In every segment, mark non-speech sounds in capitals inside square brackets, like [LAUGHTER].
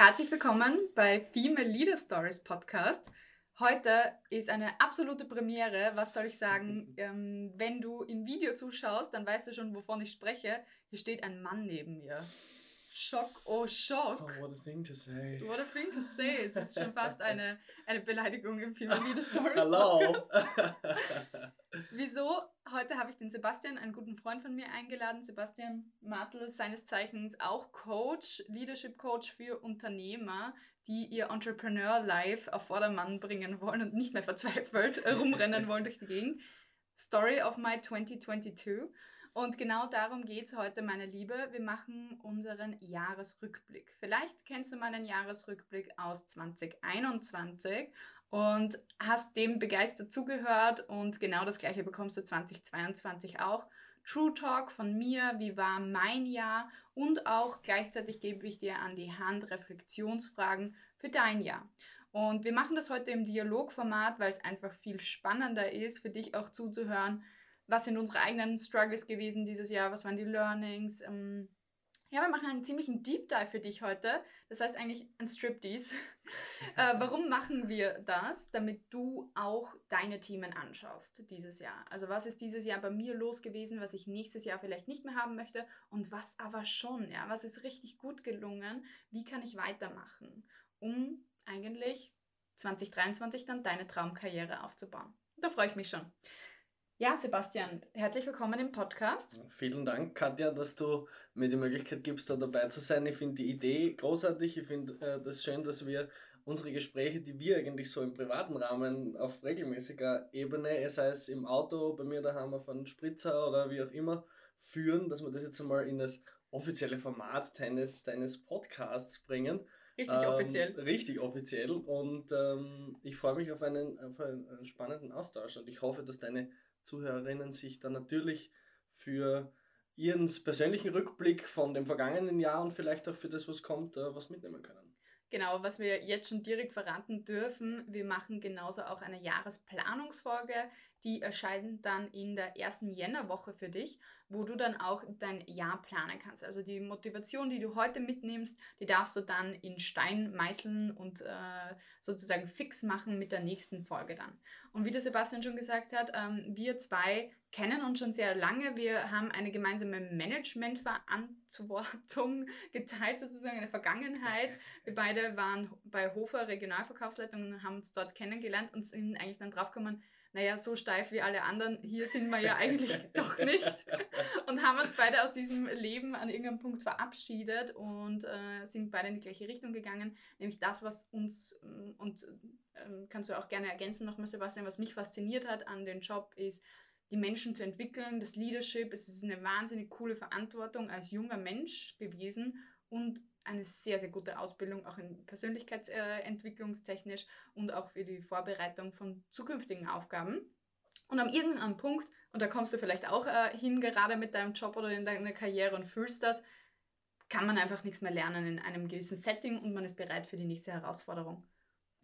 Herzlich willkommen bei Female Leader Stories Podcast. Heute ist eine absolute Premiere. Was soll ich sagen? [LAUGHS] Ähm, wenn du im Video zuschaust, dann weißt du schon, wovon ich spreche. Hier steht ein Mann neben mir. Schock, oh Schock. Oh, what a thing to say. What a thing to say. Es ist schon fast eine, eine Beleidigung im Female Leader [LAUGHS] Stories Hello. [LAUGHS] Wieso? Heute habe ich den Sebastian, einen guten Freund von mir, eingeladen. Sebastian Martel, seines Zeichens auch Coach, Leadership Coach für Unternehmer, die ihr Entrepreneur Life auf Vordermann bringen wollen und nicht mehr verzweifelt [LAUGHS] rumrennen wollen durch die Gegend. Story of my 2022. Und genau darum geht es heute, meine Liebe. Wir machen unseren Jahresrückblick. Vielleicht kennst du meinen Jahresrückblick aus 2021 und hast dem begeistert zugehört und genau das gleiche bekommst du 2022 auch. True Talk von mir, wie war mein Jahr und auch gleichzeitig gebe ich dir an die Hand Reflexionsfragen für dein Jahr. Und wir machen das heute im Dialogformat, weil es einfach viel spannender ist, für dich auch zuzuhören. Was sind unsere eigenen Struggles gewesen dieses Jahr? Was waren die Learnings? Ähm, ja, wir machen einen ziemlichen Deep Dive für dich heute. Das heißt eigentlich ein Striptease. [LAUGHS] äh, warum machen wir das? Damit du auch deine Themen anschaust dieses Jahr. Also was ist dieses Jahr bei mir los gewesen, was ich nächstes Jahr vielleicht nicht mehr haben möchte und was aber schon, ja, was ist richtig gut gelungen? Wie kann ich weitermachen, um eigentlich 2023 dann deine Traumkarriere aufzubauen? Da freue ich mich schon. Ja, Sebastian, herzlich willkommen im Podcast. Vielen Dank, Katja, dass du mir die Möglichkeit gibst, da dabei zu sein. Ich finde die Idee großartig. Ich finde äh, das schön, dass wir unsere Gespräche, die wir eigentlich so im privaten Rahmen auf regelmäßiger Ebene, sei es im Auto, bei mir daheim auf einen Spritzer oder wie auch immer, führen, dass wir das jetzt einmal in das offizielle Format deines, deines Podcasts bringen. Richtig ähm, offiziell. Richtig offiziell. Und ähm, ich freue mich auf einen, auf einen spannenden Austausch und ich hoffe, dass deine Zuhörerinnen sich dann natürlich für ihren persönlichen Rückblick von dem vergangenen Jahr und vielleicht auch für das, was kommt, äh, was mitnehmen können. Genau, was wir jetzt schon direkt verraten dürfen, wir machen genauso auch eine Jahresplanungsfolge, die erscheint dann in der ersten Jännerwoche für dich, wo du dann auch dein Jahr planen kannst. Also die Motivation, die du heute mitnimmst, die darfst du dann in Stein meißeln und äh, sozusagen fix machen mit der nächsten Folge dann. Und wie der Sebastian schon gesagt hat, ähm, wir zwei kennen uns schon sehr lange. Wir haben eine gemeinsame Managementverantwortung [LAUGHS] geteilt, sozusagen eine Vergangenheit. Wir beide waren bei Hofer Regionalverkaufsleitung und haben uns dort kennengelernt und sind eigentlich dann draufgekommen, naja, so steif wie alle anderen, hier sind wir ja eigentlich [LAUGHS] doch nicht. Und haben uns beide aus diesem Leben an irgendeinem Punkt verabschiedet und äh, sind beide in die gleiche Richtung gegangen. Nämlich das, was uns, äh, und äh, kannst du auch gerne ergänzen nochmal, Sebastian, was mich fasziniert hat an dem Job, ist, die Menschen zu entwickeln, das Leadership. Es ist eine wahnsinnig coole Verantwortung als junger Mensch gewesen und eine sehr, sehr gute Ausbildung, auch in Persönlichkeitsentwicklungstechnisch und auch für die Vorbereitung von zukünftigen Aufgaben. Und am irgendeinem Punkt, und da kommst du vielleicht auch äh, hin, gerade mit deinem Job oder in deiner Karriere und fühlst das, kann man einfach nichts mehr lernen in einem gewissen Setting und man ist bereit für die nächste Herausforderung.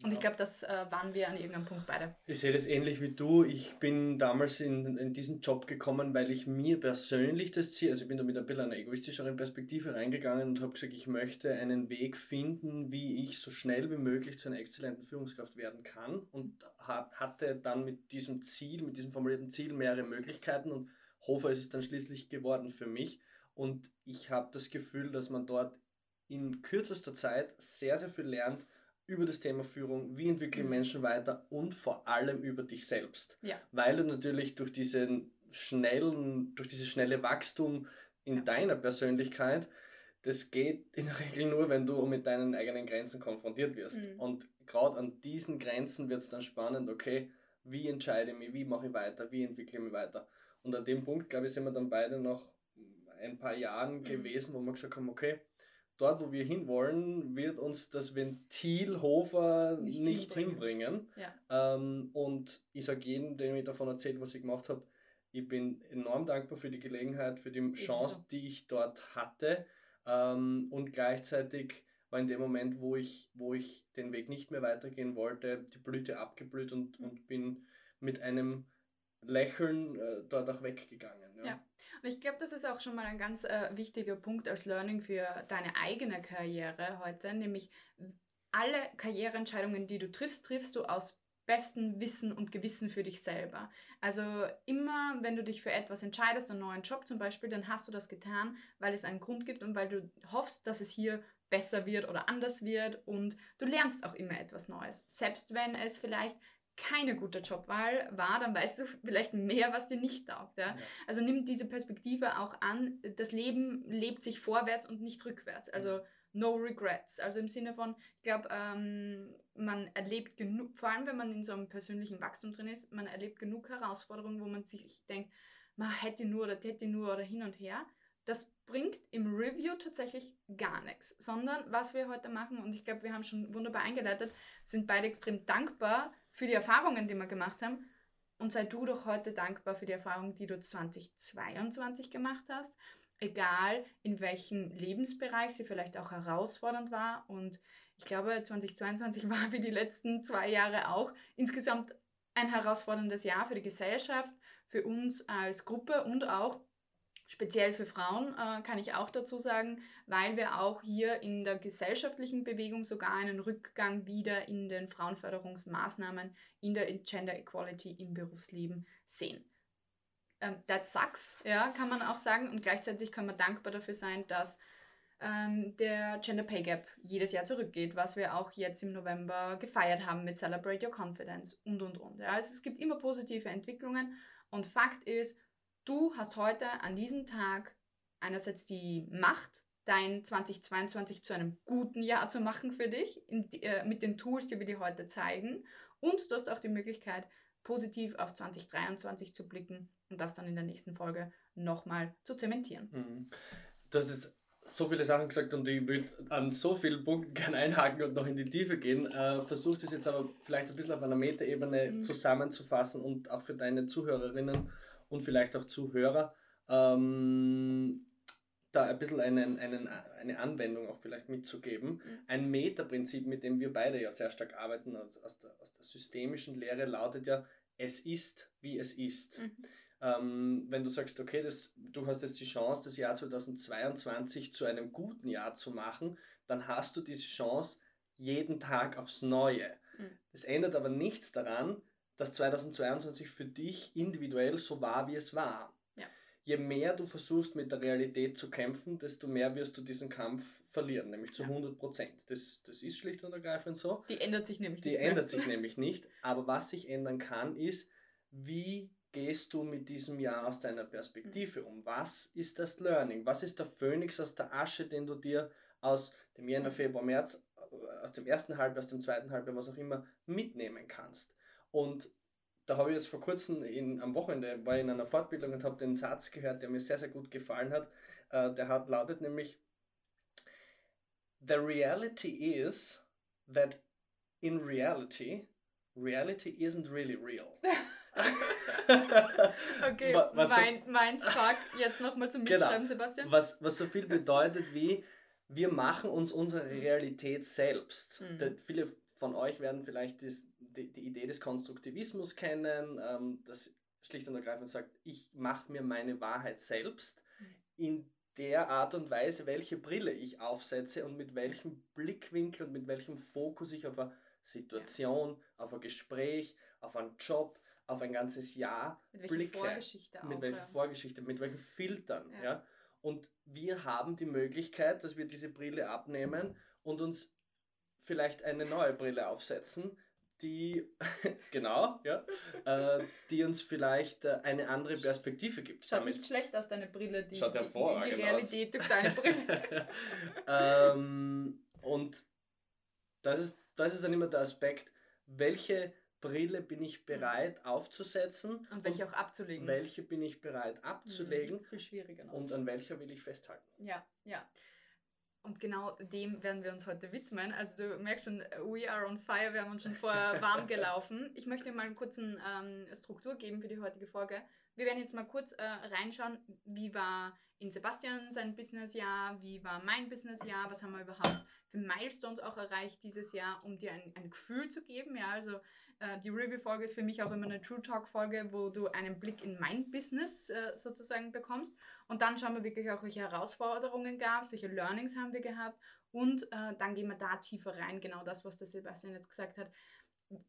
Und ich glaube, das äh, waren wir an irgendeinem Punkt beide. Ich sehe das ähnlich wie du. Ich bin damals in, in diesen Job gekommen, weil ich mir persönlich das Ziel, also ich bin da mit ein bisschen einer egoistischeren Perspektive reingegangen und habe gesagt, ich möchte einen Weg finden, wie ich so schnell wie möglich zu einer exzellenten Führungskraft werden kann und hab, hatte dann mit diesem Ziel, mit diesem formulierten Ziel mehrere Möglichkeiten und Hofer ist es dann schließlich geworden für mich. Und ich habe das Gefühl, dass man dort in kürzester Zeit sehr, sehr viel lernt, über das Thema Führung, wie entwickeln mhm. Menschen weiter und vor allem über dich selbst. Ja. Weil du natürlich durch diesen schnellen, durch dieses schnelle Wachstum in ja. deiner Persönlichkeit, das geht in der Regel nur, wenn du mit deinen eigenen Grenzen konfrontiert wirst. Mhm. Und gerade an diesen Grenzen wird es dann spannend, okay, wie entscheide ich mich, wie mache ich weiter, wie entwickle ich mich weiter. Und an dem Punkt, glaube ich, sind wir dann beide noch ein paar Jahren mhm. gewesen, wo wir gesagt haben, okay, dort, wo wir hinwollen, wird uns das Ventil Hofer nicht, nicht hinbringen. hinbringen. Ja. Ähm, und ich sage jedem, dem ich davon erzählt, was ich gemacht habe, ich bin enorm dankbar für die Gelegenheit, für die Chance, die ich dort hatte. Ähm, und gleichzeitig war in dem Moment, wo ich, wo ich den Weg nicht mehr weitergehen wollte, die Blüte abgeblüht und, mhm. und bin mit einem Lächeln äh, dort auch weggegangen. Ja. ja. Und ich glaube, das ist auch schon mal ein ganz äh, wichtiger Punkt als Learning für deine eigene Karriere heute, nämlich alle Karriereentscheidungen, die du triffst, triffst du aus bestem Wissen und Gewissen für dich selber. Also immer, wenn du dich für etwas entscheidest, einen neuen Job zum Beispiel, dann hast du das getan, weil es einen Grund gibt und weil du hoffst, dass es hier besser wird oder anders wird und du lernst auch immer etwas Neues. Selbst wenn es vielleicht keine gute Jobwahl war, dann weißt du [LAUGHS] vielleicht mehr, was dir nicht taugt. Ja? ja? Also nimm diese Perspektive auch an. Das Leben lebt sich vorwärts und nicht rückwärts. Also no regrets. Also im Sinne von, ich glaube, ähm, man erlebt genug, vor allem wenn man in so einem persönlichen Wachstum drin ist, man erlebt genug Herausforderungen, wo man sich denkt, man hätte nur oder hätte nur oder hin und her. Das bringt im Review tatsächlich gar nichts, sondern was wir heute machen, und ich glaube, wir haben schon wunderbar eingeleitet, sind beide extrem dankbar für die Erfahrungen, die wir gemacht haben. Und sei du doch heute dankbar für die Erfahrung, die du 2022 gemacht hast egal in welchem Lebensbereich sie vielleicht auch herausfordernd war. Und ich glaube, 2022 [LAUGHS] war wie die letzten zwei Jahre auch insgesamt ein herausforderndes Jahr für die Gesellschaft, für uns als Gruppe und auch speziell für Frauen, äh, kann ich auch dazu sagen, weil wir auch hier in der gesellschaftlichen Bewegung sogar einen Rückgang wieder in den Frauenförderungsmaßnahmen in der Gender Equality im Berufsleben sehen ähm, that sucks, ja, kann man auch sagen. Und gleichzeitig kann man dankbar dafür sein, dass ähm, der Gender Pay Gap jedes Jahr zurückgeht, was wir auch jetzt im November gefeiert haben mit Celebrate Your Confidence und, und, und. Ja. Also es gibt immer positive Entwicklungen und Fakt ist, du hast heute an diesem Tag einerseits die Macht, dein 2022 zu einem guten Jahr zu machen für dich, die, äh, mit den Tools, die wir dir heute zeigen. Und du hast auch die Möglichkeit, positiv auf 2023 zu blicken und das dann in der nächsten Folge nochmal zu zementieren. Mhm. Du hast jetzt so viele Sachen gesagt und ich würde an so vielen Punkten gerne einhaken und noch in die Tiefe gehen. Äh, Versuche das jetzt aber vielleicht ein bisschen auf einer Metaebene mhm. zusammenzufassen und auch für deine Zuhörerinnen und vielleicht auch Zuhörer ähm, da ein bisschen einen, einen, eine Anwendung auch vielleicht mitzugeben. Mhm. Ein Meta-Prinzip, mit dem wir beide ja sehr stark arbeiten, aus, aus, der, aus der systemischen Lehre, lautet ja, es ist, wie es ist. Mhm. Ähm, wenn du sagst, okay, das, du hast jetzt die Chance, das Jahr 2022 zu einem guten Jahr zu machen, dann hast du diese Chance jeden Tag aufs Neue. Mhm. Das ändert aber nichts daran, dass 2022 für dich individuell so war, wie es war. Ja. Je mehr du versuchst, mit der Realität zu kämpfen, desto mehr wirst du diesen Kampf verlieren, nämlich zu ja. 100 Prozent. Das, das ist schlicht und ergreifend so. Die ändert sich nämlich Die nicht. Die ändert sich [LAUGHS] nämlich nicht. Aber was sich ändern kann, ist, wie gehst du mit diesem Jahr aus deiner Perspektive mhm. um? Was ist das Learning? Was ist der Phönix aus der Asche, den du dir aus dem Jänner, mhm. Februar, März, äh, aus dem ersten Halbjahr, aus dem zweiten Halbjahr, was auch immer, mitnehmen kannst? Und da habe ich jetzt vor kurzem in, am Wochenende, war in einer Fortbildung und habe den Satz gehört, der mir sehr, sehr gut gefallen hat. Äh, der hat, lautet nämlich, The reality is that in reality, reality isn't really real. [LAUGHS] okay, [LAUGHS] was mein, so, mein Fuck, jetzt nochmal zum genau. Mitschreiben, genau, Sebastian. Was, was so viel [LAUGHS] bedeutet wie, wir machen uns unsere Realität selbst. Mhm. viele von euch werden vielleicht das, die, die, Idee des Konstruktivismus kennen, ähm, das schlicht und ergreifend sagt, ich mache mir meine Wahrheit selbst in der Art und Weise, welche Brille ich aufsetze und mit welchem Blickwinkel und mit welchem Fokus ich auf eine Situation, ja. auf ein Gespräch, auf einen Job, auf ein ganzes Jahr mit Blicke, Vorgeschichte mit welcher. Vorgeschichte, mit welchen Filtern, ja. ja. Und wir haben die Möglichkeit, dass wir diese Brille abnehmen und uns vielleicht eine neue Brille aufsetzen, die [LAUGHS] genau, ja, äh, die uns vielleicht äh, eine andere Perspektive gibt. Schaut Damit nicht schlecht aus deine Brille, die, Schaut die, die, die Realität aus. durch deine Brille. [LAUGHS] ähm, und das ist, das ist dann immer der Aspekt, welche Brille bin ich mhm. bereit aufzusetzen. Und welche und auch abzulegen. Welche bin ich bereit abzulegen. Das ist viel schwieriger noch. Und an welcher will ich festhalten. Ja, ja. Und genau dem werden wir uns heute widmen. Also du merkst schon, we are on fire, wir haben uns schon vorher [LAUGHS] warm gelaufen. Ich möchte mal einen kurzen ähm, Struktur geben für die heutige Folge. wir werden jetzt mal kurz äh, reinschauen, wie war in Sebastian sein Businessjahr, wie war mein Businessjahr, was haben wir überhaupt für Milestones auch erreicht dieses Jahr, um dir ein, ein Gefühl zu geben. Ja, also äh, die Review-Folge ist für mich auch immer eine True Talk-Folge, wo du einen Blick in mein Business äh, sozusagen bekommst. Und dann schauen wir wirklich auch, welche Herausforderungen gab es, welche Learnings haben wir gehabt. Und äh, dann gehen wir da tiefer rein, genau das, was der Sebastian jetzt gesagt hat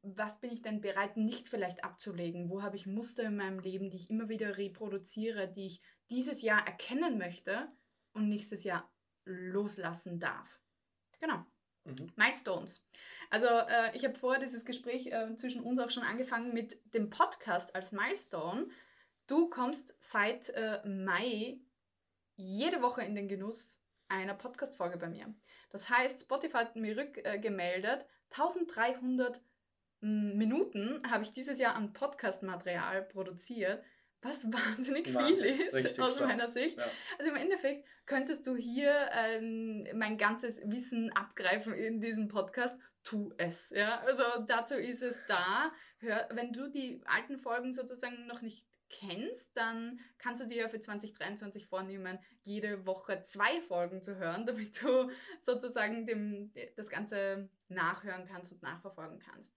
was bin ich denn bereit nicht vielleicht abzulegen? Wo habe ich Muster in meinem Leben, die ich immer wieder reproduziere, die ich dieses Jahr erkennen möchte und nächstes Jahr loslassen darf? Genau. Mhm. Milestones. Also äh, ich habe vorher dieses Gespräch äh, zwischen uns auch schon angefangen mit dem Podcast als Milestone. Du kommst seit äh, Mai jede Woche in den Genuss einer Podcast-Folge bei mir. Das heißt, Spotify hat mir rückgemeldet, 1300 Minuten habe ich dieses Jahr an Podcast-Material produziert, was [LAUGHS] wahnsinnig Wahnsinn, viel ist aus stark. meiner Sicht. Ja. Also im Endeffekt könntest du hier ähm, mein ganzes Wissen abgreifen in diesem Podcast. Tu es. Ja? Also dazu ist es da. Hör, wenn du die alten Folgen sozusagen noch nicht kennst, dann kannst du dir ja für 2023 vornehmen, jede Woche zwei Folgen zu hören, [LAUGHS] damit du sozusagen dem, das Ganze nachhören kannst und nachverfolgen kannst.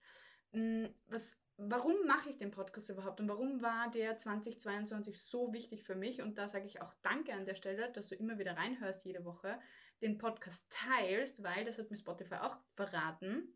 Hm, was, warum mache ich den Podcast überhaupt und warum war der 2022 so wichtig für mich? Und da sage ich auch Danke an der Stelle, dass du immer wieder reinhörst jede Woche, den Podcast teilst, weil das hat mir Spotify auch verraten.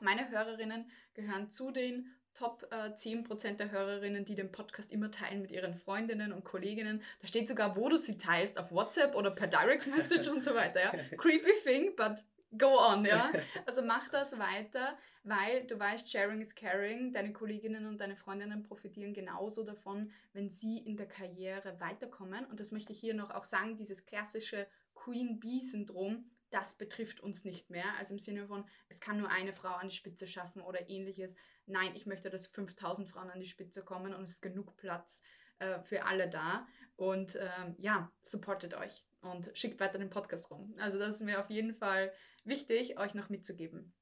Meine Hörerinnen gehören zu den Top äh, 10% der Hörerinnen, die den Podcast immer teilen mit ihren Freundinnen und Kolleginnen. Da steht sogar, wo du sie teilst, auf WhatsApp oder per Direct Message und so weiter. Ja. [LAUGHS] Creepy thing, but go on, ja. [LAUGHS] Also mach das weiter, weil du weißt, sharing is caring. Deine Kolleginnen und deine Freundinnen profitieren genauso davon, wenn sie in der Karriere weiterkommen. Und das möchte ich hier noch auch sagen, dieses klassische Queen Bee-Syndrom, das betrifft uns nicht mehr. Also im Sinne von, es kann nur eine Frau an die Spitze schaffen oder ähnliches. Nein, ich möchte, dass 5000 Frauen an die Spitze kommen und es ist genug Platz äh, für alle da. Und ähm, ja, supportet euch und schickt weiter den Podcast rum. Also das ist mir auf jeden Fall wichtig, euch noch mitzugeben.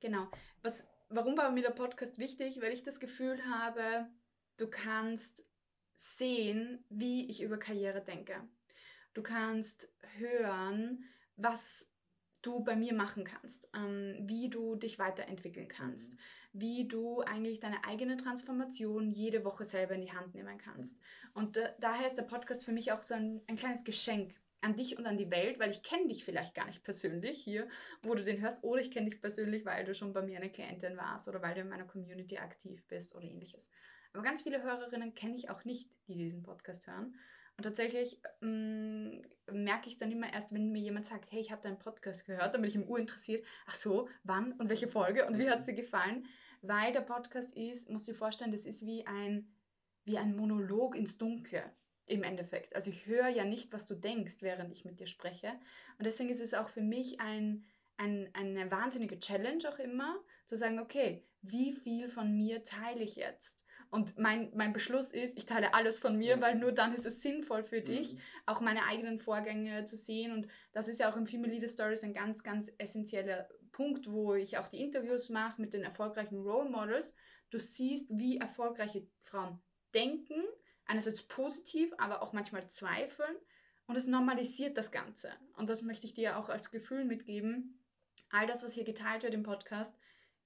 Genau. Was, warum war mir der Podcast wichtig? Weil ich das Gefühl habe, du kannst sehen, wie ich über Karriere denke. Du kannst hören, was du bei mir machen kannst, ähm, wie du dich weiterentwickeln kannst, mhm. wie du eigentlich deine eigene Transformation jede Woche selber in die Hand nehmen kannst. Und da, daher ist der Podcast für mich auch so ein, ein kleines Geschenk, an dich und an die Welt, weil ich kenne dich vielleicht gar nicht persönlich hier, wo du den hörst, oder ich kenne dich persönlich, weil du schon bei mir eine Klientin warst oder weil du in meiner Community aktiv bist oder ähnliches. Aber ganz viele Hörerinnen kenne ich auch nicht, die diesen Podcast hören. Und tatsächlich mm, merke ich es dann immer erst, wenn mir jemand sagt, hey, ich habe deinen Podcast gehört, dann bin ich im Ur interessiert. Ach so, wann und welche Folge und wie hat sie gefallen? Weil der Podcast ist, musst du dir vorstellen, das ist wie ein, wie ein Monolog ins Dunkle im Endeffekt. Also ich höre ja nicht, was du denkst, während ich mit dir spreche. Und deswegen ist es auch für mich ein, ein, eine wahnsinnige Challenge auch immer, zu sagen, okay, wie viel von mir teile ich jetzt? Und mein, mein Beschluss ist, ich teile alles von mir, weil nur dann ist es sinnvoll für dich, mhm. auch meine eigenen Vorgänge zu sehen. Und das ist ja auch im Female Leader Stories ein ganz, ganz essentieller Punkt, wo ich auch die Interviews mache mit den erfolgreichen Role Models. Du siehst, wie erfolgreiche Frauen denken, einerseits positiv, aber auch manchmal zweifeln und es normalisiert das Ganze. Und das möchte ich dir auch als Gefühl mitgeben. All das, was hier geteilt wird im Podcast,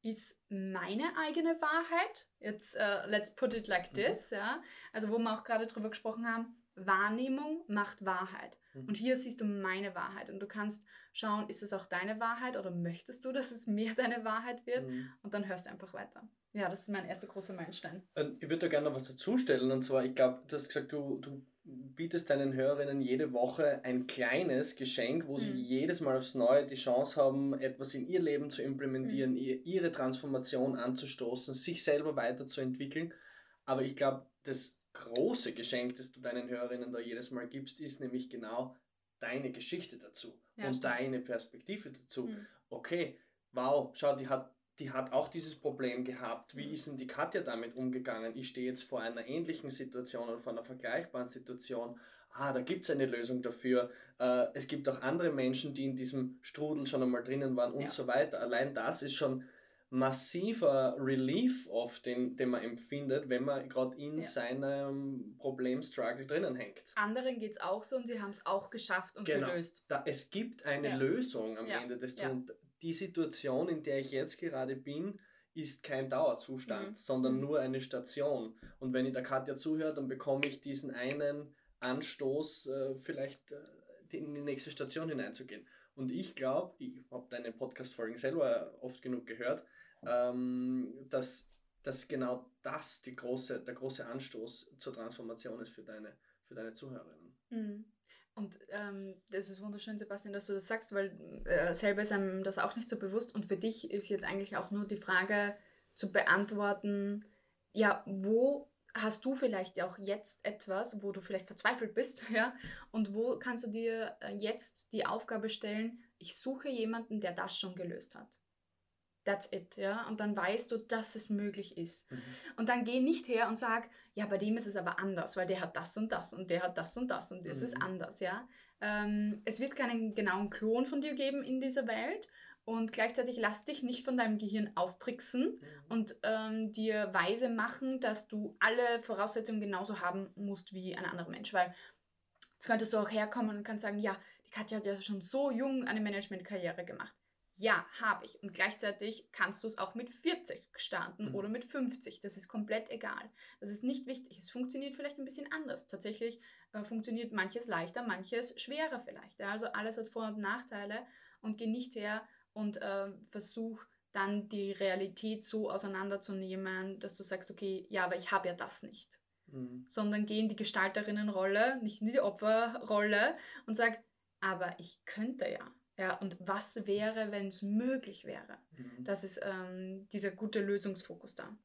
ist meine eigene Wahrheit. Jetzt, uh, let's put it like mhm. this, mhm. ja. Also, wo wir auch gerade drüber gesprochen haben, Wahrnehmung macht Wahrheit. Mhm. Und hier siehst du meine Wahrheit. Und du kannst schauen, ist es auch deine Wahrheit oder möchtest du, dass es mehr deine Wahrheit wird? Mhm. Und dann hörst du einfach weiter. Ja, das ist mein erster großer Meilenstein. Ähm, ich würde da gerne noch was dazustellen. Und zwar, ich glaube, du hast gesagt, du, du bietest deinen Hörerinnen jede Woche ein kleines Geschenk, wo mhm. sie jedes Mal aufs Neue die Chance haben, etwas in ihr Leben zu implementieren, mhm. ihre Transformation anzustoßen, sich selber weiterzuentwickeln. Aber ich glaube, das große Geschenk, das du deinen Hörerinnen da jedes Mal gibst, ist nämlich genau deine Geschichte dazu ja, und stimmt. deine Perspektive dazu. Mhm. Okay, wow, schau, die hat die hat auch dieses Problem gehabt. Wie ist denn die Katja damit umgegangen? Ich stehe jetzt vor einer ähnlichen Situation oder vor einer vergleichbaren Situation. Ah, da gibt es eine Lösung dafür. Äh, es gibt auch andere Menschen, die in diesem Strudel schon einmal drinnen waren und ja. so weiter. Allein das ist schon massiver Relief oft, den, den man empfindet, wenn man gerade in ja. seinem Problem-Struggle drinnen hängt. Anderen geht es auch so und sie haben es auch geschafft und genau. gelöst. Da, es gibt eine ja. Lösung am ja. Ende des Tunnels. Die Situation, in der ich jetzt gerade bin, ist kein Dauerzustand, mhm. sondern mhm. nur eine Station. Und wenn ich der Katja zuhöre, dann bekomme ich diesen einen Anstoß, äh, vielleicht äh, in die nächste Station hineinzugehen. Und ich glaube, ich habe deine Podcast-Folgen selber oft genug gehört, ähm, dass, dass genau das die große, der große Anstoß zur Transformation ist für deine, für deine Zuhörerinnen. Mhm. Und ähm, das ist wunderschön, Sebastian, dass du das sagst, weil äh, selber ist einem das auch nicht so bewusst. Und für dich ist jetzt eigentlich auch nur die Frage zu beantworten, ja, wo hast du vielleicht auch jetzt etwas, wo du vielleicht verzweifelt bist, [LAUGHS] ja? Und wo kannst du dir äh, jetzt die Aufgabe stellen, ich suche jemanden, der das schon gelöst hat. That's it, ja. Und dann weißt du, dass es möglich ist. Mhm. Und dann geh nicht her und sag, ja, bei dem ist es aber anders, weil der hat das und das und der hat das und das und das mhm. ist anders, ja. Ähm, es wird keinen genauen Klon von dir geben in dieser Welt und gleichzeitig lass dich nicht von deinem Gehirn austricksen mhm. und ähm, dir weise machen, dass du alle Voraussetzungen genauso haben musst wie ein anderer Mensch, weil jetzt könntest du auch herkommen und kannst sagen, ja, die Katja hat ja schon so jung eine Managementkarriere gemacht. Ja, habe ich. Und gleichzeitig kannst du es auch mit 40 starten mhm. oder mit 50. Das ist komplett egal. Das ist nicht wichtig. Es funktioniert vielleicht ein bisschen anders. Tatsächlich äh, funktioniert manches leichter, manches schwerer vielleicht. Ja? Also alles hat Vor- und Nachteile und geh nicht her und äh, versuch dann die Realität so auseinanderzunehmen, dass du sagst, okay, ja, aber ich habe ja das nicht. Mhm. Sondern geh in die Gestalterinnenrolle, nicht in die Opferrolle und sag, aber ich könnte ja. Ja, und was wäre, wenn es möglich wäre? Mhm. Das ist ähm, dieser gute Lösungsfokus da.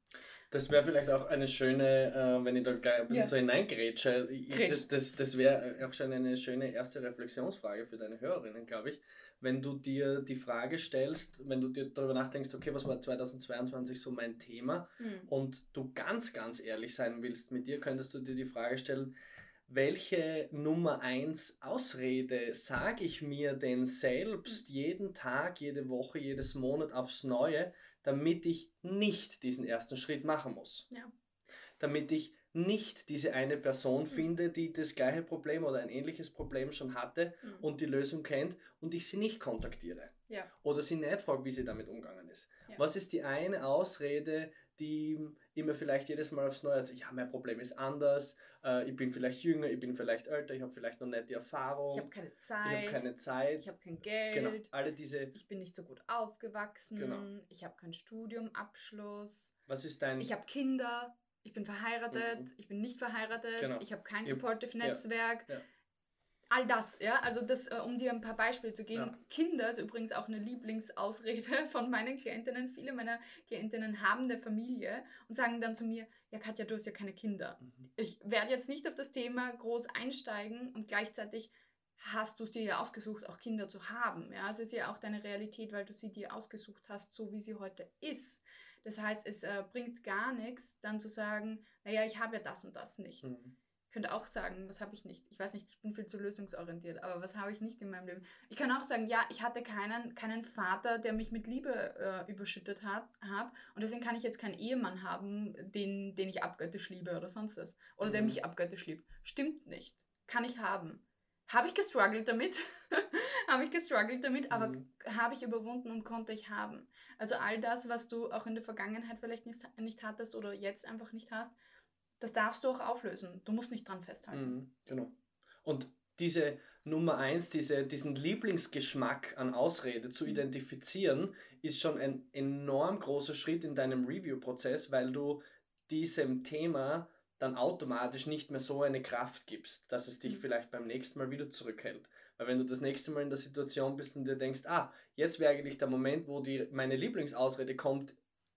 Das wäre vielleicht auch eine schöne, äh, wenn ich da gleich ein bisschen ja. so hineingrätsche, das, das, das wäre auch schon eine schöne erste Reflexionsfrage für deine Hörerinnen, glaube ich. Wenn du dir die Frage stellst, wenn du dir darüber nachdenkst, okay, was war 2022 so mein Thema mhm. und du ganz, ganz ehrlich sein willst mit dir, könntest du dir die Frage stellen, welche Nummer 1 Ausrede sage ich mir denn selbst jeden Tag, jede Woche, jedes Monat aufs Neue, damit ich nicht diesen ersten Schritt machen muss? Ja. Damit ich nicht diese eine Person mhm. finde, die das gleiche Problem oder ein ähnliches Problem schon hatte mhm. und die Lösung kennt und ich sie nicht kontaktiere. Ja. Oder sie nicht frage, wie sie damit umgegangen ist. Ja. Was ist die eine Ausrede, die immer vielleicht jedes Mal aufs Neue erzählt, ja, mein Problem ist anders, äh, ich bin vielleicht jünger, ich bin vielleicht älter, ich habe vielleicht noch nicht die Erfahrung. Ich habe keine Zeit. Ich habe keine Zeit. Ich habe kein Geld. Genau, alle diese. Ich bin nicht so gut aufgewachsen. Genau. Ich habe keinen Studiumabschluss. Was ist dein... Ich habe Kinder. Ich bin verheiratet. Mhm. Ich bin nicht verheiratet. Genau. Ich habe kein Supportive Netzwerk. Ja. Ja all das, ja, also das, äh, um dir ein paar Beispiele zu geben. Ja. Kinder ist übrigens auch eine Lieblingsausrede [LAUGHS] von meinen Klientinnen. Viele meiner Klientinnen haben eine Familie und sagen dann zu mir, ja Katja, du hast ja keine Kinder. Mhm. Ich werde jetzt nicht auf das Thema groß einsteigen und gleichzeitig hast du es dir ja ausgesucht, auch Kinder zu haben. Ja, es ist ja auch deine Realität, weil du sie dir ausgesucht hast, so wie sie heute ist. Das heißt, es äh, bringt gar nichts, dann zu sagen, naja, ich habe ja das und das nicht. Mhm könnte auch sagen, was habe ich nicht? Ich weiß nicht, ich bin viel zu lösungsorientiert, aber was habe ich nicht in meinem Leben? Ich kann auch sagen, ja, ich hatte keinen, keinen Vater, der mich mit Liebe äh, überschüttet hat, hab, und deswegen kann ich jetzt keinen Ehemann haben, den, den ich abgöttisch liebe oder sonst was. Oder mhm. der mich abgöttisch liebt. Stimmt nicht. Kann ich haben. Habe ich gestruggelt damit? [LAUGHS] habe ich gestruggelt damit, aber mhm. habe ich überwunden und konnte ich haben. Also all das, was du auch in der Vergangenheit vielleicht nicht, nicht hattest oder jetzt einfach nicht hast, das darfst du auch auflösen. Du musst nicht dran festhalten. Mhm, genau. Und diese Nummer eins, diese, diesen Lieblingsgeschmack an Ausrede zu mhm. identifizieren, ist schon ein enorm großer Schritt in deinem Review-Prozess, weil du diesem Thema dann automatisch nicht mehr so eine Kraft gibst, dass es dich mhm. vielleicht beim nächsten Mal wieder zurückhält. Weil wenn du das nächste Mal in der Situation bist und dir denkst, ah, jetzt wäre eigentlich der Moment, wo die, meine Lieblingsausrede kommt,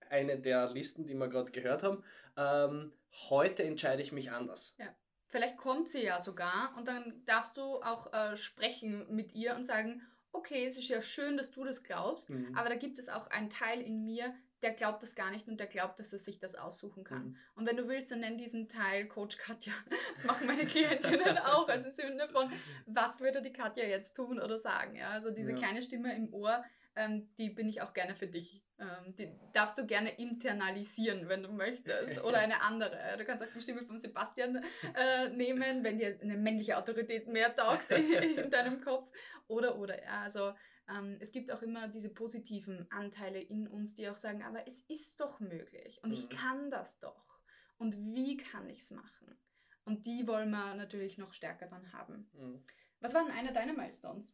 eine der Listen, die wir gerade gehört haben, ähm, heute entscheide ich mich anders. Ja. Vielleicht kommt sie ja sogar und dann darfst du auch äh, sprechen mit ihr und sagen, okay, es ist ja schön, dass du das glaubst, mhm. aber da gibt es auch einen Teil in mir, der glaubt das gar nicht und der glaubt, dass er sich das aussuchen kann. Mhm. Und wenn du willst, dann nenn diesen Teil Coach Katja. [LAUGHS] Das machen meine Klientinnen auch. Also im Sinne von, was würde die Katja jetzt tun oder sagen? Ja, also diese ja. kleine Stimme im Ohr, ähm, die bin ich auch gerne für dich. Ähm, die darfst du gerne internalisieren, wenn du möchtest. [LAUGHS] Oder eine andere. Du kannst auch die Stimme von Sebastian äh, nehmen, wenn dir eine männliche Autorität mehr taugt [LAUGHS] in deinem Kopf. Oder, oder, ja, also ähm, es gibt auch immer diese positiven Anteile in uns, die auch sagen, aber es ist doch möglich und mhm. ich kann das doch. Und wie kann ich es machen? Und die wollen wir natürlich noch stärker dann haben. Mhm. Was waren eine deiner Milestones?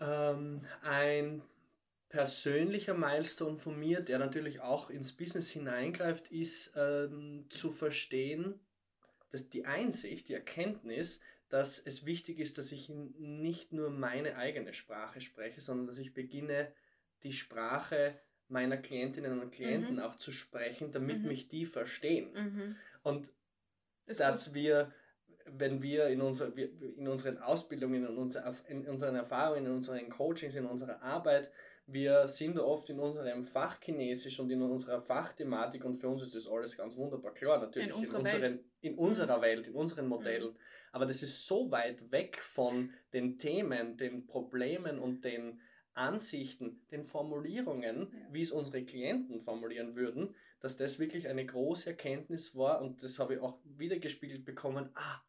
Ähm, ein persönlicher Milestone von mir, der natürlich auch ins Business hineingreift, ist ähm, zu verstehen, dass die Einsicht, die Erkenntnis, dass es wichtig ist, dass ich nicht nur meine eigene Sprache spreche, sondern dass ich beginne, die Sprache meiner Klientinnen und Klienten mhm. auch zu sprechen, damit mhm. mich die verstehen. Mhm. Und ist dass gut. wir, wenn wir in, unser, in unseren Ausbildungen, in, unser, in unseren Erfahrungen, in unseren Coachings, in unserer Arbeit, wir sind oft in unserem Fachchinesisch und in unserer Fachthematik und für uns ist das alles ganz wunderbar klar, natürlich in, in, unseren, Welt. in unserer mhm. Welt, in unseren Modellen. Mhm. Aber das ist so weit weg von den Themen, den Problemen und den Ansichten, den Formulierungen, ja. wie es unsere Klienten formulieren würden, dass das wirklich eine große Erkenntnis war und das habe ich auch wiedergespiegelt bekommen. Ah,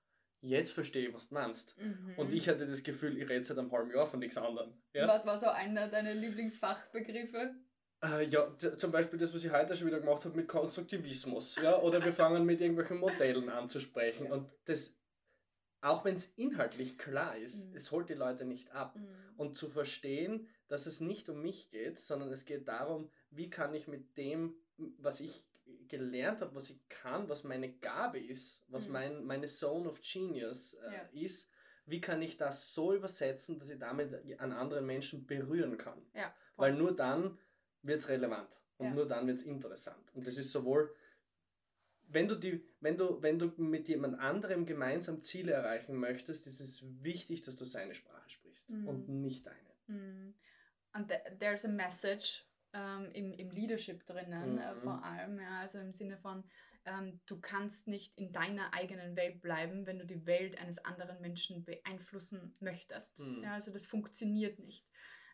jetzt verstehe ich, was du meinst. Mhm. Und ich hatte das Gefühl, ich rede seit einem halben Jahr von nichts anderem. Ja? Was war so einer deiner Lieblingsfachbegriffe? Äh, ja, zum Beispiel das, was ich heute schon wieder gemacht habe mit Konstruktivismus. Ja? Oder wir fangen mit irgendwelchen Modellen an zu sprechen. Ja. Und das, auch wenn es inhaltlich klar ist, mhm. es holt die Leute nicht ab. Mhm. Und zu verstehen, dass es nicht um mich geht, sondern es geht darum, wie kann ich mit dem, was ich gelernt habe, was ich kann, was meine Gabe ist, was mhm. mein, meine Zone of Genius äh, ja. ist, wie kann ich das so übersetzen, dass ich damit an anderen Menschen berühren kann. Ja, Weil nur dann wird es relevant und ja. nur dann wird es interessant. Und das ist sowohl, wenn du, die, wenn, du, wenn du mit jemand anderem gemeinsam Ziele erreichen möchtest, ist es wichtig, dass du seine Sprache sprichst mhm. und nicht deine. Mhm. And there's a message ähm, im, im Leadership drinnen, mhm. äh, vor allem. Ja, also im Sinne von, ähm, du kannst nicht in deiner eigenen Welt bleiben, wenn du die Welt eines anderen Menschen beeinflussen möchtest. Mhm. Ja, also das funktioniert nicht.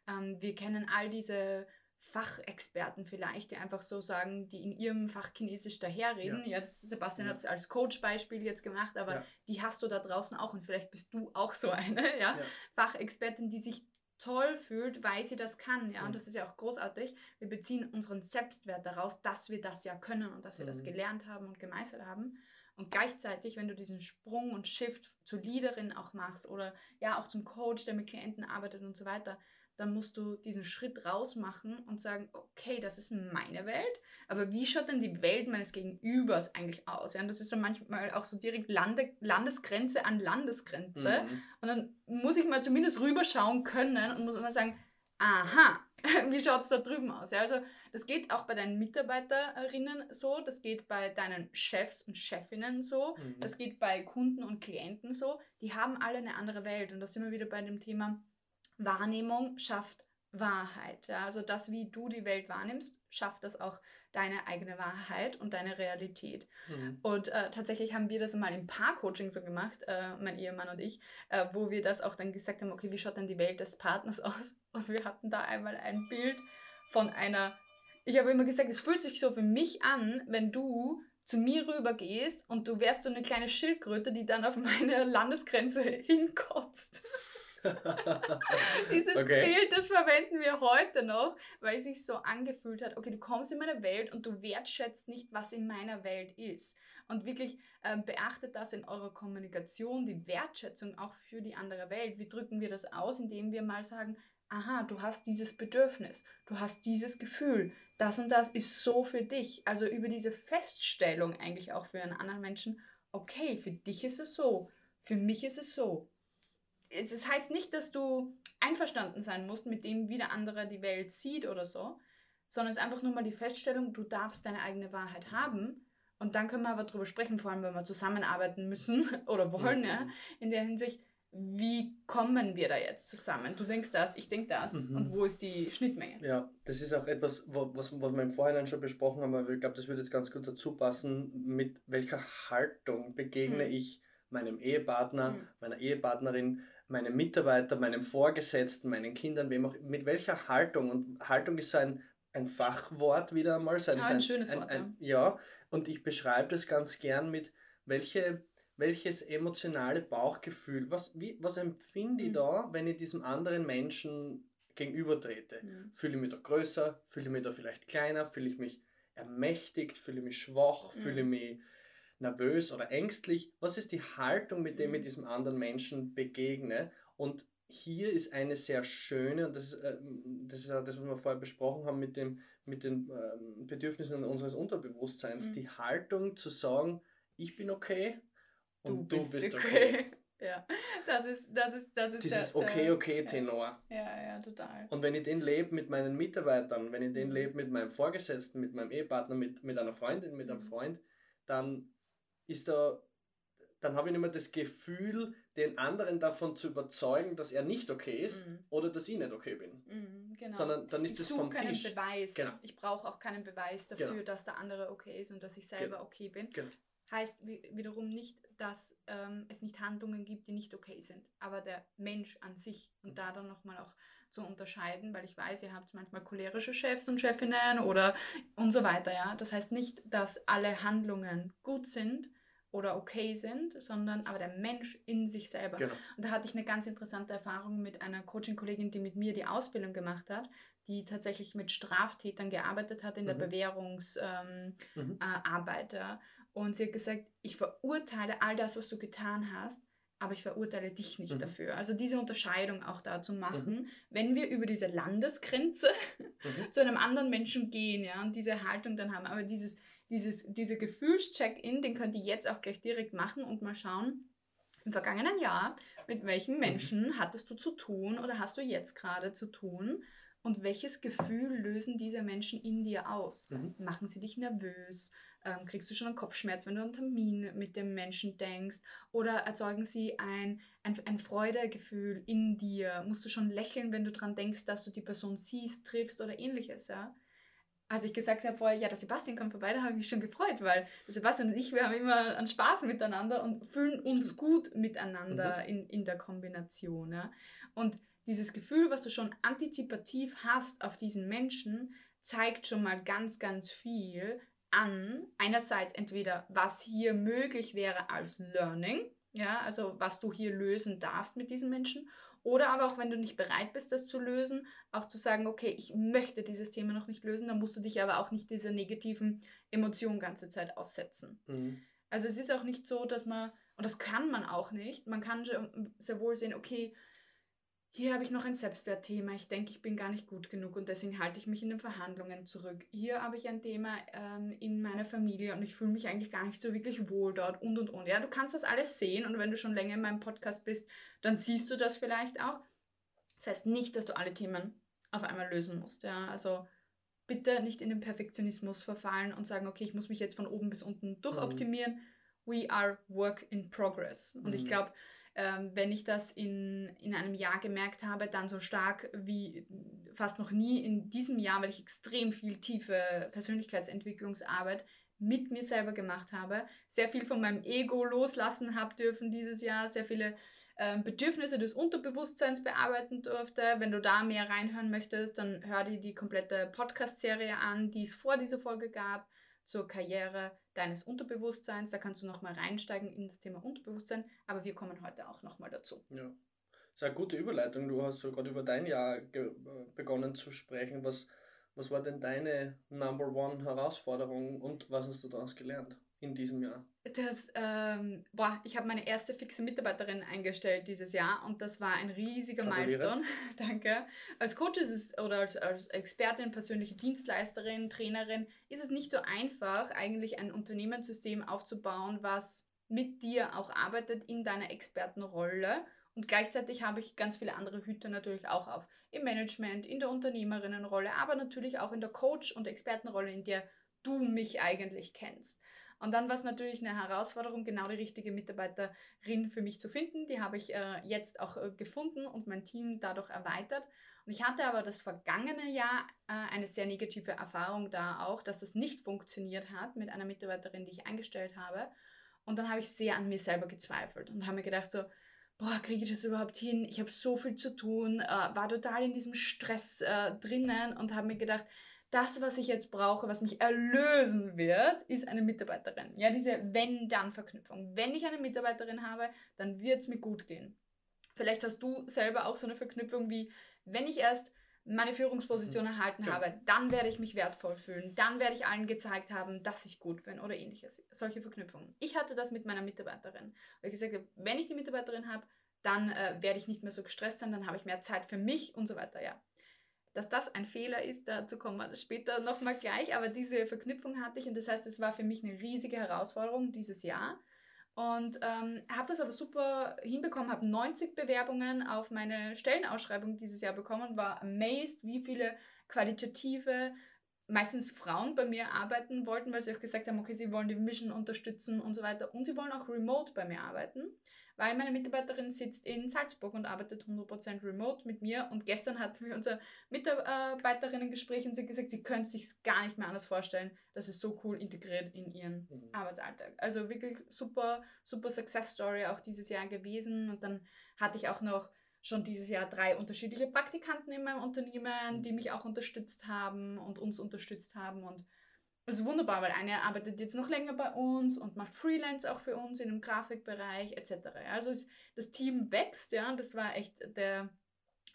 Ähm, wir kennen all diese Fachexperten vielleicht, die einfach so sagen, die in ihrem Fach Chinesisch daherreden. Ja. Jetzt, Sebastian ja. hat es als Coach-Beispiel jetzt gemacht, aber ja. die hast du da draußen auch und vielleicht bist du auch so eine, [LAUGHS] ja. Fachexpertin, die sich toll fühlt, weil sie das kann. Ja? Und mhm. das ist ja auch großartig. Wir beziehen unseren Selbstwert daraus, dass wir das ja können und dass wir mhm. das gelernt haben und gemeistert haben. Und gleichzeitig, wenn du diesen Sprung und Shift zur Leaderin auch machst oder ja auch zum Coach, der mit Klienten arbeitet und so weiter, dann musst du diesen Schritt raus machen und sagen, okay, das ist meine Welt, aber wie schaut denn die Welt meines Gegenübers eigentlich aus? Ja, und das ist dann manchmal auch so direkt Lande, Landesgrenze an Landesgrenze. Mhm. Und dann muss ich mal zumindest rüberschauen können und muss mal sagen, aha, [LAUGHS] wie schaut es da drüben aus? Ja, also das geht auch bei deinen Mitarbeiterinnen so, das geht bei deinen Chefs und Chefinnen so, mhm. das geht bei Kunden und Klienten so. Die haben alle eine andere Welt und da sind wir wieder bei dem Thema, Wahrnehmung schafft Wahrheit. Ja? Also das, wie du die Welt wahrnimmst, schafft das auch deine eigene Wahrheit und deine Realität. Mhm. Und äh, tatsächlich haben wir das mal im Paar-Coaching so gemacht, äh, mein Ehemann und ich, äh, wo wir das auch dann gesagt haben, okay, wie schaut denn die Welt des Partners [LAUGHS] aus? Und wir hatten da einmal ein Bild von einer, ich habe immer gesagt, es fühlt sich so für mich an, wenn du zu mir rüber gehst und du wärst so eine kleine Schildkröte, die dann auf [LAUGHS] meine Landesgrenze hinkotzt. [LAUGHS] Dieses okay. Bild, das verwenden wir heute noch, weil es sich so angefühlt hat, okay, du kommst in meine Welt und du wertschätzt nicht, was in meiner Welt ist. Und wirklich ähm, beachtet das in eurer Kommunikation, die Wertschätzung auch für die andere Welt. Wie drücken wir das aus, indem wir mal sagen, aha, du hast dieses Bedürfnis, du hast dieses Gefühl, das und das ist so für dich. Also über diese Feststellung eigentlich auch für einen anderen Menschen, okay, für dich ist es so, für mich ist es so es heißt nicht, dass du einverstanden sein musst mit dem, wie der andere die Welt sieht oder so, sondern es ist einfach nur mal die Feststellung, du darfst deine eigene Wahrheit haben. Und dann können wir aber darüber sprechen, vor allem wenn wir zusammenarbeiten müssen [LAUGHS] oder wollen, mhm. ja, in der Hinsicht, wie kommen wir da jetzt zusammen? Du denkst das, ich denke das. Mhm. Und wo ist die Schnittmenge? Ja, das ist auch etwas, was, was wir im Vorhinein schon besprochen haben, aber ich glaube, das würde jetzt ganz gut dazu passen, mit welcher Haltung begegne mhm. ich meinem Ehepartner, mhm. meiner Ehepartnerin, meinem Mitarbeiter, meinem Vorgesetzten, meinen Kindern, wem auch, mit welcher Haltung. Und Haltung ist ein, ein Fachwort wieder einmal. Ein, ja, ein, ein schönes Wort. Ein, ja, und ich beschreibe das ganz gern mit, welche, welches emotionale Bauchgefühl, was, wie, was empfinde ich mhm. da, wenn ich diesem anderen Menschen gegenübertrete? Mhm. Fühle ich mich da größer? Fühle ich mich da vielleicht kleiner? Fühle ich mich ermächtigt? Fühle ich mich schwach? Mhm. Fühle ich mich nervös oder ängstlich? Was ist die Haltung, mit der ich mhm. diesem anderen Menschen begegne? Und hier ist eine sehr schöne, und das ist, äh, das ist auch das, was wir vorher besprochen haben mit, dem, mit den ähm, Bedürfnissen unseres Unterbewusstseins, mhm. die Haltung zu sagen, ich bin okay und du, du bist, bist, okay. okay. [LAUGHS] Ja, das ist, das ist, das ist Dieses der, okay, okay Tenor. Ja, ja, total. Und wenn ich den lebe mit meinen Mitarbeitern, wenn ich den mhm. lebe mit meinem Vorgesetzten, mit meinem Ehepartner, mit, mit einer Freundin, mit einem mhm. Freund, dann ist da, dann habe ich nicht mehr das Gefühl, den anderen davon zu überzeugen, dass er nicht okay ist mhm. oder dass ich nicht okay bin. Mhm, genau. Sondern dann ist ich das vom keinen Tisch. Beweis. Genau. Ich brauche auch keinen Beweis dafür, genau. dass der andere okay ist und dass ich selber genau. okay bin. Genau. Heißt wiederum nicht, dass ähm, es nicht Handlungen gibt, die nicht okay sind. Aber der Mensch an sich und mhm. da dann nochmal auch zu unterscheiden, weil ich weiß, ihr habt manchmal cholerische Chefs und Chefinnen oder und so weiter, ja. Das heißt nicht, dass alle Handlungen gut sind, oder okay sind, sondern aber der Mensch in sich selber. Genau. Und da hatte ich eine ganz interessante Erfahrung mit einer Coaching-Kollegin, die mit mir die Ausbildung gemacht hat, die tatsächlich mit Straftätern gearbeitet hat in mhm. der Bewährungsarbeit. Ähm, mhm. äh, und sie hat gesagt, ich verurteile all das, was du getan hast, aber ich verurteile dich nicht mhm. dafür. Also diese Unterscheidung auch da zu machen, mhm. wenn wir über diese Landesgrenze mhm. [LAUGHS] zu einem anderen Menschen gehen, ja, und diese Haltung dann haben. Aber dieses, dieses, dieser Gefühlscheck-in, den könnt ihr jetzt auch gleich direkt machen und mal schauen, im vergangenen Jahr, mit welchen mhm. Menschen hattest du zu tun oder hast du jetzt gerade zu tun? Und welches Gefühl lösen diese Menschen in dir aus? Mhm. Machen sie dich nervös? Ähm, kriegst du schon einen Kopfschmerz, wenn du an einen Termin mit dem Menschen denkst? Oder erzeugen sie ein, ein, ein Freudegefühl in dir? Musst du schon lächeln, wenn du daran denkst, dass du die Person siehst, triffst oder ähnliches? Ja? Als ich gesagt habe vorher, ja, der Sebastian kommt vorbei, da habe ich mich schon gefreut, weil Sebastian und ich, wir haben immer einen Spaß miteinander und fühlen uns gut miteinander mhm. in, in der Kombination. Ja. Und dieses Gefühl, was du schon antizipativ hast auf diesen Menschen, zeigt schon mal ganz, ganz viel an. Einerseits entweder, was hier möglich wäre als Learning, ja, also was du hier lösen darfst mit diesen Menschen oder aber auch, wenn du nicht bereit bist, das zu lösen, auch zu sagen, okay, ich möchte dieses Thema noch nicht lösen, dann musst du dich aber auch nicht dieser negativen Emotion ganze Zeit aussetzen. Mhm. Also es ist auch nicht so, dass man, und das kann man auch nicht, man kann sehr wohl sehen, okay, hier habe ich noch ein Selbstwertthema. Ich denke, ich bin gar nicht gut genug und deswegen halte ich mich in den Verhandlungen zurück. Hier habe ich ein Thema ähm, in meiner Familie und ich fühle mich eigentlich gar nicht so wirklich wohl dort und und und. Ja, du kannst das alles sehen und wenn du schon länger in meinem Podcast bist, dann siehst du das vielleicht auch. Das heißt nicht, dass du alle Themen auf einmal lösen musst. Ja, also bitte nicht in den Perfektionismus verfallen und sagen, okay, ich muss mich jetzt von oben bis unten durchoptimieren. Mhm. We are work in progress. Und mhm. ich glaube, ähm, wenn ich das in, in einem Jahr gemerkt habe, dann so stark wie fast noch nie in diesem Jahr, weil ich extrem viel tiefe Persönlichkeitsentwicklungsarbeit mit mir selber gemacht habe, sehr viel von meinem Ego loslassen habe dürfen dieses Jahr, sehr viele ähm, Bedürfnisse des Unterbewusstseins bearbeiten durfte. Wenn du da mehr reinhören möchtest, dann hör dir die komplette Podcast-Serie an, die es vor dieser Folge gab zur Karriere deines Unterbewusstseins. Da kannst du nochmal reinsteigen in das Thema Unterbewusstsein, aber wir kommen heute auch nochmal dazu. Ja. Das ist eine gute Überleitung. Du hast gerade über dein Jahr begonnen zu sprechen. Was, was war denn deine Number One Herausforderung und was hast du daraus gelernt? In diesem Jahr? Das, ähm, boah, ich habe meine erste fixe Mitarbeiterin eingestellt dieses Jahr und das war ein riesiger Milestone. [LAUGHS] Danke. Als Coach ist es, oder als, als Expertin, persönliche Dienstleisterin, Trainerin, ist es nicht so einfach, eigentlich ein Unternehmenssystem aufzubauen, was mit dir auch arbeitet in deiner Expertenrolle. Und gleichzeitig habe ich ganz viele andere Hüte natürlich auch auf. Im Management, in der Unternehmerinnenrolle, aber natürlich auch in der Coach- und Expertenrolle, in der du mich eigentlich kennst. Und dann war es natürlich eine Herausforderung, genau die richtige Mitarbeiterin für mich zu finden. Die habe ich äh, jetzt auch äh, gefunden und mein Team dadurch erweitert. Und ich hatte aber das vergangene Jahr äh, eine sehr negative Erfahrung da auch, dass das nicht funktioniert hat mit einer Mitarbeiterin, die ich eingestellt habe. Und dann habe ich sehr an mir selber gezweifelt und habe mir gedacht so, boah, kriege ich das überhaupt hin? Ich habe so viel zu tun, äh, war total in diesem Stress äh, drinnen und habe mir gedacht, das, was ich jetzt brauche, was mich erlösen wird, ist eine Mitarbeiterin. Ja, diese Wenn-Dann-Verknüpfung. Wenn ich eine Mitarbeiterin habe, dann wird es mir gut gehen. Vielleicht hast du selber auch so eine Verknüpfung wie, wenn ich erst meine Führungsposition mhm. erhalten ja. habe, dann werde ich mich wertvoll fühlen, dann werde ich allen gezeigt haben, dass ich gut bin oder ähnliches. Solche Verknüpfungen. Ich hatte das mit meiner Mitarbeiterin, weil ich gesagt habe, wenn ich die Mitarbeiterin habe, dann äh, werde ich nicht mehr so gestresst sein, dann habe ich mehr Zeit für mich und so weiter, ja. Dass das ein Fehler ist, dazu kommen wir später nochmal gleich, aber diese Verknüpfung hatte ich und das heißt, es war für mich eine riesige Herausforderung dieses Jahr. Und ähm, habe das aber super hinbekommen, habe 90 Bewerbungen auf meine Stellenausschreibung dieses Jahr bekommen, war amazed, wie viele qualitative, meistens Frauen bei mir arbeiten wollten, weil sie auch gesagt haben, okay, sie wollen die Mission unterstützen und so weiter. Und sie wollen auch remote bei mir arbeiten weil meine Mitarbeiterin sitzt in Salzburg und arbeitet 100% remote mit mir. Und gestern hatten wir unser Mitarbeiterinnen-Gespräch und sie hat gesagt, sie könnte sich gar nicht mehr anders vorstellen. Das ist so cool integriert in ihren mhm. Arbeitsalltag. Also wirklich super, super Success Story auch dieses Jahr gewesen. Und dann hatte ich auch noch schon dieses Jahr drei unterschiedliche Praktikanten in meinem Unternehmen, die mhm. mich auch unterstützt haben und uns unterstützt haben. Und ist wunderbar, weil eine arbeitet jetzt noch länger bei uns und macht Freelance auch für uns in dem Grafikbereich etc. Also es, das Team wächst, ja, und das war echt der,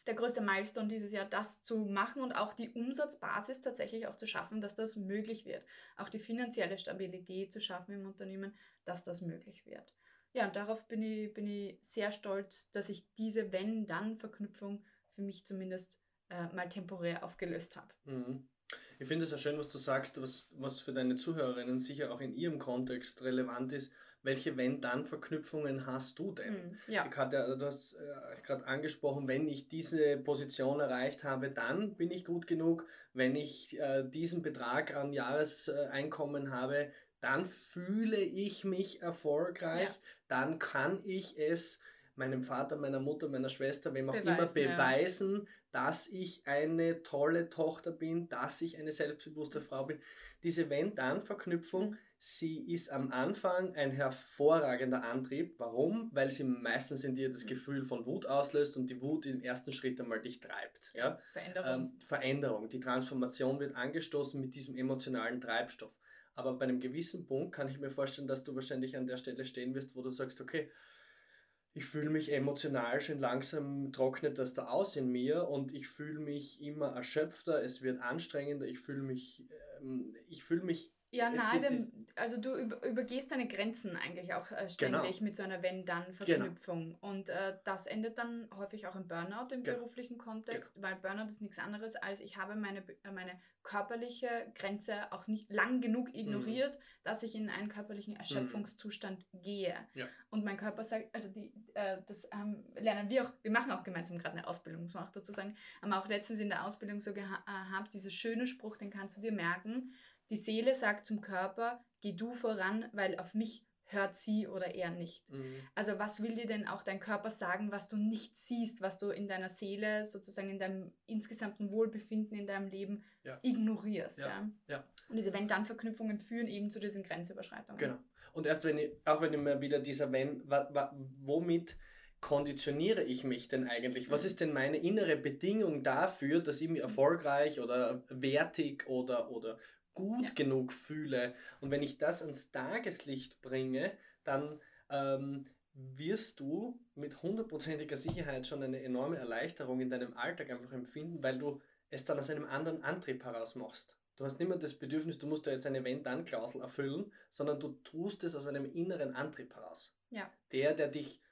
der größte Milestone dieses Jahr, das zu machen und auch die Umsatzbasis tatsächlich auch zu schaffen, dass das möglich wird. Auch die finanzielle Stabilität zu schaffen im Unternehmen, dass das möglich wird. Ja, und darauf bin ich, bin ich sehr stolz, dass ich diese Wenn-Dann-Verknüpfung für mich zumindest äh, mal temporär aufgelöst habe. Mhm. Ich finde es ja schön, was du sagst, was, was für deine Zuhörerinnen sicher auch in ihrem Kontext relevant ist. Welche Wenn-Dann-Verknüpfungen hast du denn? Mm, ja. Ich hatte, du hast äh, gerade angesprochen, wenn ich diese Position erreicht habe, dann bin ich gut genug. Wenn ich äh, diesen Betrag an Jahreseinkommen habe, dann fühle ich mich erfolgreich. Ja. Dann kann ich es meinem Vater, meiner Mutter, meiner Schwester, wem auch beweisen, immer beweisen, ja dass ich eine tolle Tochter bin, dass ich eine selbstbewusste Frau bin. Diese Wenn-Dann-Verknüpfung, mhm. sie ist am Anfang ein hervorragender Antrieb. Warum? Weil sie meistens in dir das mhm. Gefühl von Wut auslöst und die Wut im ersten Schritt einmal dich treibt. Ja? Veränderung. Ähm, Veränderung. Die Transformation wird angestoßen mit diesem emotionalen Treibstoff. Aber bei einem gewissen Punkt kann ich mir vorstellen, dass du wahrscheinlich an der Stelle stehen wirst, wo du sagst, okay, ich fühle mich emotional schon langsam trocknet das da aus in mir und ich fühle mich immer erschöpfter, es wird anstrengender, ich fühle mich, ähm, ich fühle mich ja, äh, nahe dem, also du übergehst deine Grenzen eigentlich auch äh, ständig genau. mit so einer Wenn-Dann-Verknüpfung. Genau. Und äh, das endet dann häufig auch im Burnout im genau. beruflichen Kontext, genau. weil Burnout ist nichts anderes als ich habe meine, äh, meine körperliche Grenze auch nicht lang genug ignoriert, mhm. dass ich in einen körperlichen mhm. Erschöpfungszustand mhm. gehe. Ja. Und mein Körper sagt, also die, äh, das ähm, lernen wir auch, wir machen auch gemeinsam gerade eine Ausbildung, muss man auch dazu sagen, haben auch letztens in der Ausbildung so gehabt, dieser schöne Spruch, den kannst du dir merken, die Seele sagt zum Körper, geh du voran, weil auf mich hört sie oder er nicht. Mhm. Also was will dir denn auch dein Körper sagen, was du nicht siehst, was du in deiner Seele, sozusagen in deinem insgesamten Wohlbefinden in deinem Leben ja. ignorierst. Ja. ja. Ja. Und diese Wenn-Dann-Verknüpfungen führen eben zu diesen Grenzüberschreitungen. Genau. Und erst wenn ich, auch wenn ich mir wieder dieser Wenn, womit konditioniere ich mich denn eigentlich? Was mhm. ist denn meine innere Bedingung dafür, dass ich mich erfolgreich oder wertig oder, oder gut ja. genug fühle. Und wenn ich das ans Tageslicht bringe, dann ähm, wirst du mit hundertprozentiger Sicherheit schon eine enorme Erleichterung in deinem Alltag einfach empfinden, weil du es dann aus einem anderen Antrieb heraus machst. Du hast nicht mehr das Bedürfnis, du musst da jetzt eine Wenn-Dann-Klausel erfüllen, sondern du tust es aus einem inneren Antrieb heraus. Ja. Der, der dich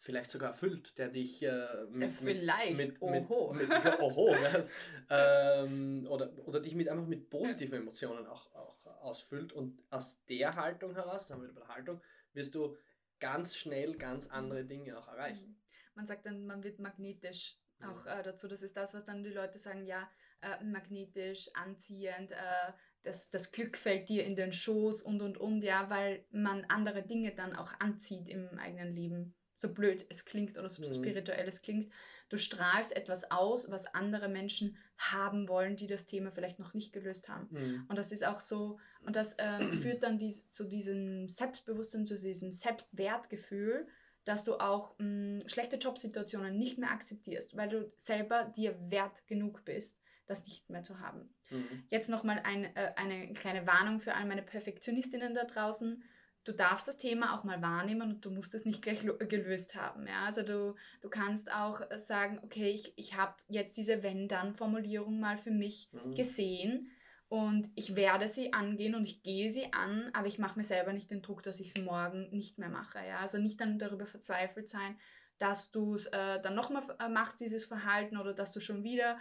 vielleicht sogar erfüllt, der dich äh, mit, vielleicht. mit, mit, oho. Mit, mit, oho ja, [LAUGHS] ähm, oder, oder dich mit einfach mit positiven Emotionen auch, auch ausfüllt und aus der Haltung heraus, sagen wir der Haltung, wirst du ganz schnell ganz andere Dinge auch erreichen. Mhm. Man sagt dann, man wird magnetisch auch äh, dazu. Das ist das, was dann die Leute sagen, ja, äh, magnetisch, anziehend, äh, das, das Glück fällt dir in den Schoß und und und, ja, weil man andere Dinge dann auch anzieht im eigenen Leben so blöd es klingt oder so mhm. spirituell es klingt, du strahlst etwas aus, was andere Menschen haben wollen, die das Thema vielleicht noch nicht gelöst haben. Mhm. Und das ist auch so, und das ähm, [CLEARS THROAT] führt dann dies, zu diesem Selbstbewusstsein, zu diesem Selbstwertgefühl, dass du auch mh, schlechte Jobsituationen nicht mehr akzeptierst, weil du selber dir wert genug bist, das nicht mehr zu haben. Mhm. Jetzt nochmal ein, äh, eine kleine Warnung für all meine Perfektionistinnen da draußen. Du darfst das Thema auch mal wahrnehmen und du musst es nicht gleich gelöst haben. Ja? Also du, du kannst auch sagen, okay, ich, ich habe jetzt diese Wenn-Dann-Formulierung mal für mich mhm. gesehen und ich werde sie angehen und ich gehe sie an, aber ich mache mir selber nicht den Druck, dass ich es morgen nicht mehr mache. Ja? Also nicht dann darüber verzweifelt sein, dass du es äh, dann nochmal äh, machst, dieses Verhalten, oder dass du schon wieder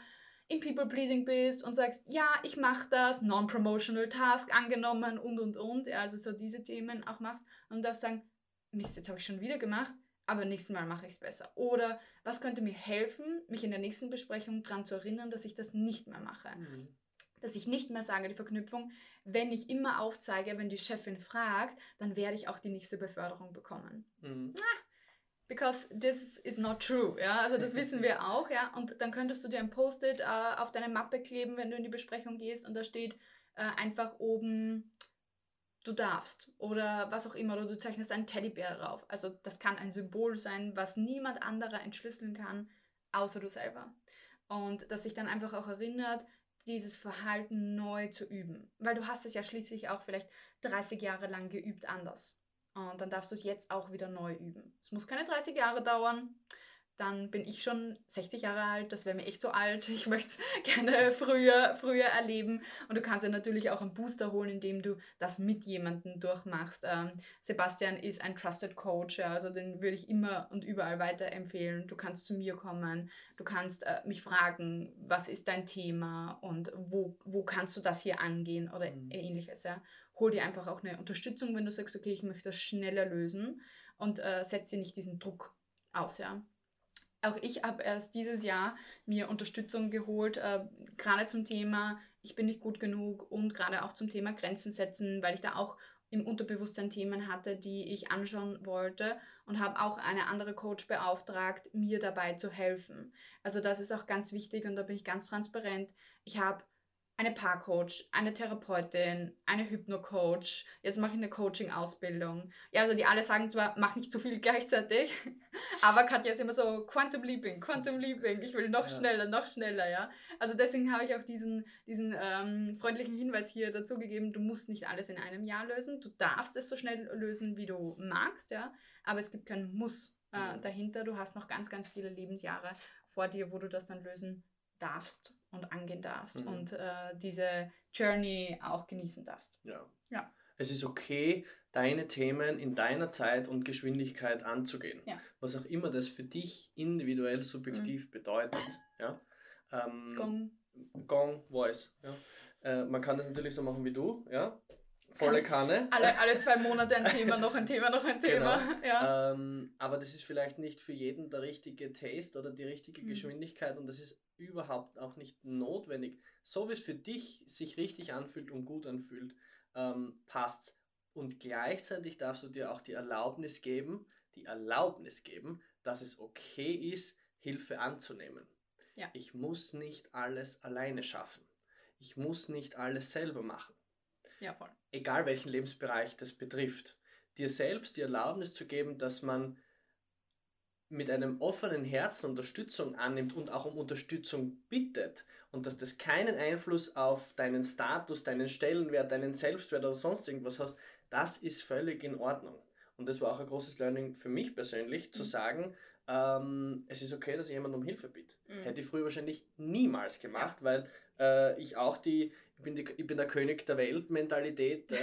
in People-Pleasing bist und sagst, ja, ich mache das, Non-Promotional Task angenommen und, und, und, ja, also so diese Themen auch machst und darfst sagen, Mist, jetzt habe ich schon wieder gemacht, aber nächstes Mal mache ich es besser. Oder was könnte mir helfen, mich in der nächsten Besprechung daran zu erinnern, dass ich das nicht mehr mache. Mhm. Dass ich nicht mehr sage, die Verknüpfung, wenn ich immer aufzeige, wenn die Chefin fragt, dann werde ich auch die nächste Beförderung bekommen. Mhm. Ah, because this is not true. Ja, also das wissen wir auch, ja. Und dann könntest du dir ein Post-it äh, auf deine Mappe kleben, wenn du in die Besprechung gehst und da steht äh, einfach oben, du darfst oder was auch immer, oder du zeichnest einen Teddybär drauf. Also das kann ein Symbol sein, was niemand anderer entschlüsseln kann, außer du selber. Und dass sich dann einfach auch erinnert, dieses Verhalten neu zu üben. Weil du hast es ja schließlich auch vielleicht 30 Jahre lang geübt anders. Und dann darfst du es jetzt auch wieder neu üben. Es muss keine 30 Jahre dauern. Dann bin ich schon 60 Jahre alt, das wäre mir echt so alt. Ich möchte es [LAUGHS] gerne früher, früher erleben. Und du kannst ja natürlich auch einen Booster holen, indem du das mit jemandem durchmachst. Ähm, Sebastian ist ein Trusted Coach, ja, also den würde ich immer und überall weiterempfehlen. Du kannst zu mir kommen, du kannst äh, mich fragen, was ist dein Thema und wo, wo kannst du das hier angehen oder mhm. ähnliches. Ja hol dir einfach auch eine Unterstützung, wenn du sagst, okay, ich möchte das schneller lösen und äh, setze nicht diesen Druck aus, ja. Auch ich habe erst dieses Jahr mir Unterstützung geholt, äh, gerade zum Thema, ich bin nicht gut genug und gerade auch zum Thema Grenzen setzen, weil ich da auch im Unterbewusstsein Themen hatte, die ich anschauen wollte und habe auch eine andere Coach beauftragt, mir dabei zu helfen. Also das ist auch ganz wichtig und da bin ich ganz transparent. Ich habe eine Paarcoach, eine Therapeutin, eine Hypno-Coach. Jetzt mache ich eine Coaching-Ausbildung. Ja, also die alle sagen zwar, mach nicht zu viel [LAUGHS] gleichzeitig, aber Katja ist immer so, Quantum Leaping, Quantum Leaping, ich will noch ja. schneller, noch schneller, ja. Also deswegen habe ich auch diesen, diesen ähm, freundlichen Hinweis hier dazu gegeben, du musst nicht alles in einem Jahr lösen, du darfst es so schnell lösen, wie du magst, ja, aber es gibt kein Muss äh, dahinter, du hast noch ganz, ganz viele Lebensjahre vor dir, wo du das dann lösen darfst und angehen darfst mhm. und äh, diese Journey auch genießen darfst. Ja. ja. Es ist okay, deine Themen in deiner Zeit und Geschwindigkeit anzugehen. Ja. Was auch immer das für dich individuell subjektiv mhm. bedeutet. Ja? Ähm, Gong. Gong, Voice. Ja? Äh, man kann das natürlich so machen wie du, ja? Volle [LAUGHS] Kanne. Alle, alle zwei Monate ein Thema, noch ein Thema, noch ein [LAUGHS] Thema. Genau. Ja. Ähm, aber das ist vielleicht nicht für jeden der richtige Taste oder die richtige mhm. Geschwindigkeit und das ist überhaupt auch nicht notwendig. So wie es für dich sich richtig anfühlt und gut anfühlt, ähm, passt Und gleichzeitig darfst du dir auch die Erlaubnis geben, die Erlaubnis geben, dass es okay ist, Hilfe anzunehmen. Ja. Ich muss nicht alles alleine schaffen. Ich muss nicht alles selber machen. Ja, voll. Egal welchen Lebensbereich das betrifft. Dir selbst die Erlaubnis zu geben, dass man mit einem offenen Herzen Unterstützung annimmt und auch um Unterstützung bittet und dass das keinen Einfluss auf deinen Status, deinen Stellenwert, deinen Selbstwert oder sonst irgendwas hast, das ist völlig in Ordnung. Und das war auch ein großes Learning für mich persönlich, zu mhm. sagen, ähm, es ist okay, dass ich jemanden um Hilfe bitte. Mhm. Hätte ich früher wahrscheinlich niemals gemacht, ja. weil äh, ich auch die ich, bin die, ich bin der König der Welt Mentalität äh,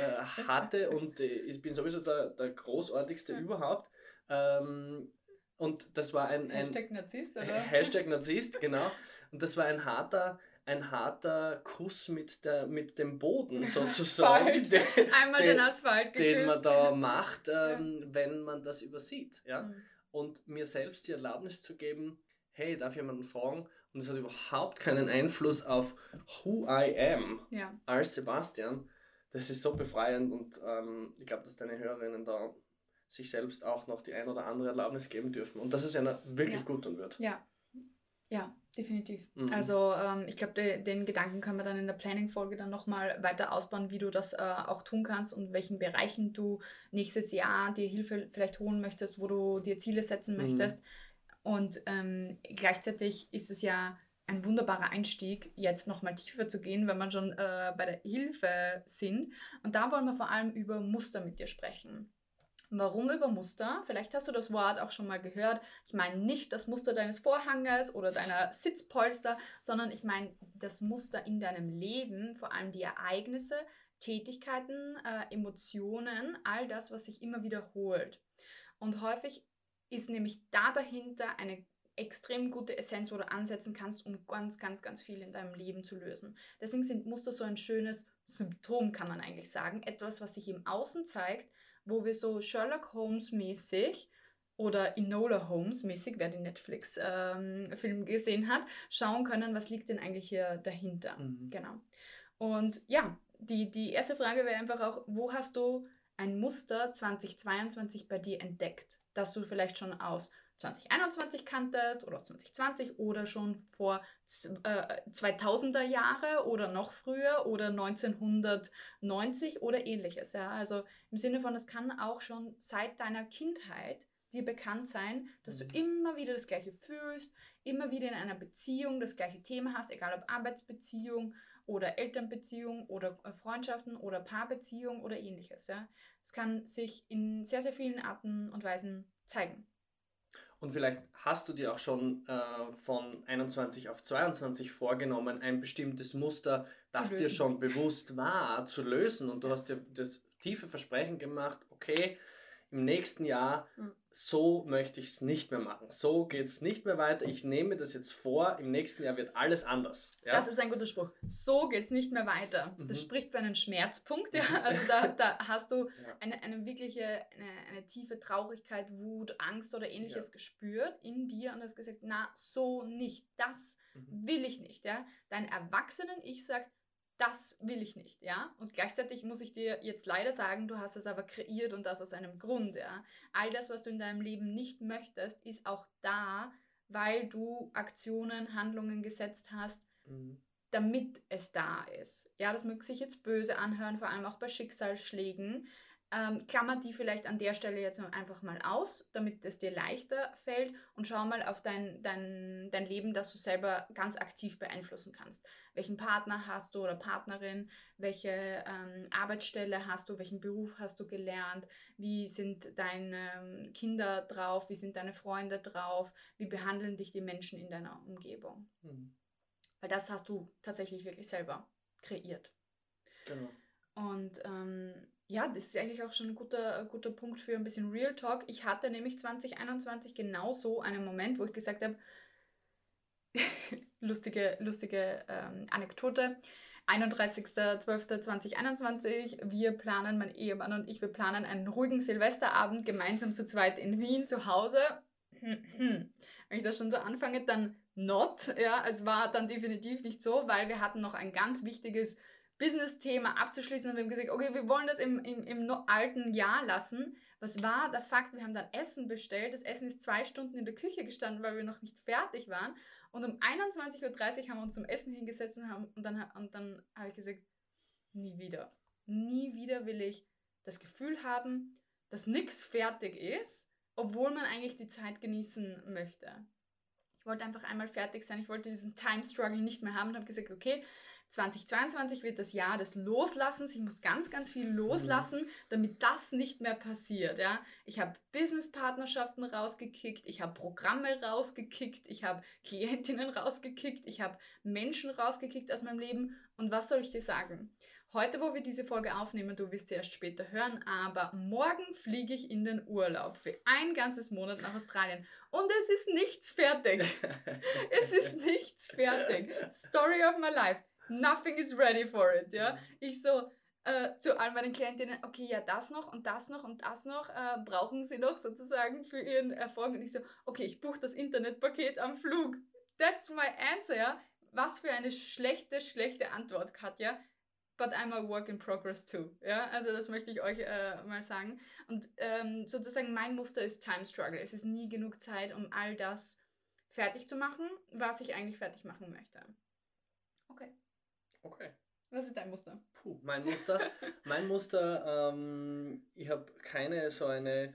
hatte [LAUGHS] und äh, ich bin sowieso der, der großartigste ja. überhaupt. Ähm, und das war ein, ein Hashtag Narzisst, oder? Hashtag Narzisst, genau. Und das war ein harter, ein harter Kuss mit, der, mit dem Boden [LAUGHS] sozusagen. den, Einmal den, den Asphalt geküsst. Den man da macht, ähm, ja. wenn man das übersieht. Ja? Mhm. Und mir selbst die Erlaubnis zu geben, hey, darf jemanden fragen? Und es hat überhaupt keinen Einfluss auf who I am ja. als Sebastian. Das ist so befreiend und ähm, ich glaube, dass deine Hörerinnen da sich selbst auch noch die ein oder andere Erlaubnis geben dürfen und dass es einer wirklich ja. gut tun wird. Ja, Ja, definitiv. Mhm. Also ähm, ich glaube, de, den Gedanken können wir dann in der Planning-Folge dann nochmal weiter ausbauen, wie du das äh, auch tun kannst und welchen Bereichen du nächstes Jahr dir Hilfe vielleicht holen möchtest, wo du dir Ziele setzen mhm. möchtest. Und ähm, gleichzeitig ist es ja ein wunderbarer Einstieg, jetzt nochmal tiefer zu gehen, wenn man schon äh, bei der Hilfe sind. Und da wollen wir vor allem über Muster mit dir sprechen. Warum über Muster? Vielleicht hast du das Wort auch schon mal gehört. Ich meine nicht das Muster deines Vorhanges oder deiner Sitzpolster, sondern ich meine das Muster in deinem Leben, vor allem die Ereignisse, Tätigkeiten, äh, Emotionen, all das, was sich immer wiederholt. Und häufig ist nämlich da dahinter eine extrem gute Essenz, wo du ansetzen kannst, um ganz, ganz, ganz viel in deinem Leben zu lösen. Deswegen sind Muster so ein schönes Symptom, kann man eigentlich sagen. Etwas, was sich im Außen zeigt, wo wir so Sherlock Holmes mäßig oder Enola Holmes mäßig, wer den Netflix-Film ähm, gesehen hat, schauen können, was liegt denn eigentlich hier dahinter. Mhm. Genau. Und ja, die, die erste Frage wäre einfach auch, wo hast du ein Muster 2022 bei dir entdeckt, das du vielleicht schon aus 2021 kanntest oder aus 2020 oder schon vor äh, 2000er Jahre oder noch früher oder 1990 oder ähnliches. Ja? Also im Sinne von, es kann auch schon seit deiner Kindheit dir bekannt sein, dass du mhm. immer wieder das Gleiche fühlst, immer wieder in einer Beziehung das gleiche Thema hast, egal ob Arbeitsbeziehung oder Elternbeziehung oder äh, Freundschaften oder Paarbeziehung oder ähnliches. Ja? Es kann sich in sehr, sehr vielen Arten und Weisen zeigen. Und vielleicht hast du dir auch schon äh, von 21 auf 22 vorgenommen, ein bestimmtes Muster, das dir schon bewusst war, zu lösen. Und du hast dir das tiefe Versprechen gemacht, okay, im nächsten Jahr, mhm. so möchte ich es nicht mehr machen. So geht es nicht mehr weiter. Ich nehme das jetzt vor, im nächsten Jahr wird alles anders. Ja? Das ist ein guter Spruch. So geht es nicht mehr weiter. Mhm. Das spricht für einen Schmerzpunkt. Ja? Also da, [LAUGHS] da hast du ja. eine, eine wirkliche, eine, eine tiefe Traurigkeit, Wut, Angst oder ähnliches gespürt in dir und hast gesagt, na, so nicht. Das mhm. will ich nicht. Ja? Dein Erwachsenen-Ich sagt, das will ich nicht, ja. Und gleichzeitig muss ich dir jetzt leider sagen, du hast es aber kreiert und das aus einem Grund, ja. All das, was du in deinem Leben nicht möchtest, ist auch da, weil du Aktionen, Handlungen gesetzt hast, mhm. damit es da ist. Ja, das möge sich jetzt böse anhören, vor allem auch bei Schicksalsschlägen. Ähm, klammer die vielleicht an der Stelle jetzt einfach mal aus, damit es dir leichter fällt und schau mal auf dein, dein, dein Leben, das du selber ganz aktiv beeinflussen kannst. Welchen Partner hast du oder Partnerin? Welche ähm, Arbeitsstelle hast du? Welchen Beruf hast du gelernt? Wie sind deine Kinder drauf? Wie sind deine Freunde drauf? Wie behandeln dich die Menschen in deiner Umgebung? Mhm. Weil das hast du tatsächlich wirklich selber kreiert. Genau. Und ähm, ja, das ist eigentlich auch schon ein guter, guter Punkt für ein bisschen Real Talk. Ich hatte nämlich 2021 genau so einen Moment, wo ich gesagt habe, [LAUGHS] lustige, lustige ähm, Anekdote. 31.12.2021, wir planen, mein Ehemann und ich, wir planen einen ruhigen Silvesterabend gemeinsam zu zweit in Wien zu Hause. [CLEARS THROAT] Wenn ich das schon so anfange, dann not, ja, es war dann definitiv nicht so, weil wir hatten noch ein ganz wichtiges Business-Thema abzuschließen und wir haben gesagt, okay, wir wollen das im, im, im alten Jahr lassen. Was war der Fakt? Wir haben dann Essen bestellt. Das Essen ist zwei Stunden in der Küche gestanden, weil wir noch nicht fertig waren. Und um 21.30 Uhr haben wir uns zum Essen hingesetzt und, haben, und dann, und dann habe ich gesagt, nie wieder. Nie wieder will ich das Gefühl haben, dass nichts fertig ist, obwohl man eigentlich die Zeit genießen möchte. Ich wollte einfach einmal fertig sein. Ich wollte diesen Time Struggle nicht mehr haben und habe gesagt, okay, 2022 wird das Jahr des Loslassens. Ich muss ganz, ganz viel loslassen, mhm. damit das nicht mehr passiert. Ja? Ich habe Businesspartnerschaften rausgekickt, ich habe Programme rausgekickt, ich habe Klientinnen rausgekickt, ich habe Menschen rausgekickt aus meinem Leben. Und was soll ich dir sagen? Heute, wo wir diese Folge aufnehmen, du wirst sie erst später hören, aber morgen fliege ich in den Urlaub für ein ganzes Monat nach Australien. Und es ist nichts fertig. [LAUGHS] es ist nichts fertig. Story of my life nothing is ready for it, ja. Mhm. Ich so, äh, zu all meinen Klientinnen, okay, ja, das noch und das noch und das noch äh, brauchen sie noch sozusagen für ihren Erfolg. Und ich so, okay, ich buche das Internetpaket am Flug. That's my answer, ja. Was für eine schlechte, schlechte Antwort, Katja. But I'm a work in progress too. Ja, also das möchte ich euch äh, mal sagen. Und ähm, sozusagen mein Muster ist Time Struggle. Es ist nie genug Zeit, um all das fertig zu machen, was ich eigentlich fertig machen möchte. Okay. Was ist dein Muster? Puh, mein Muster, mein Muster, ähm, ich habe keine so eine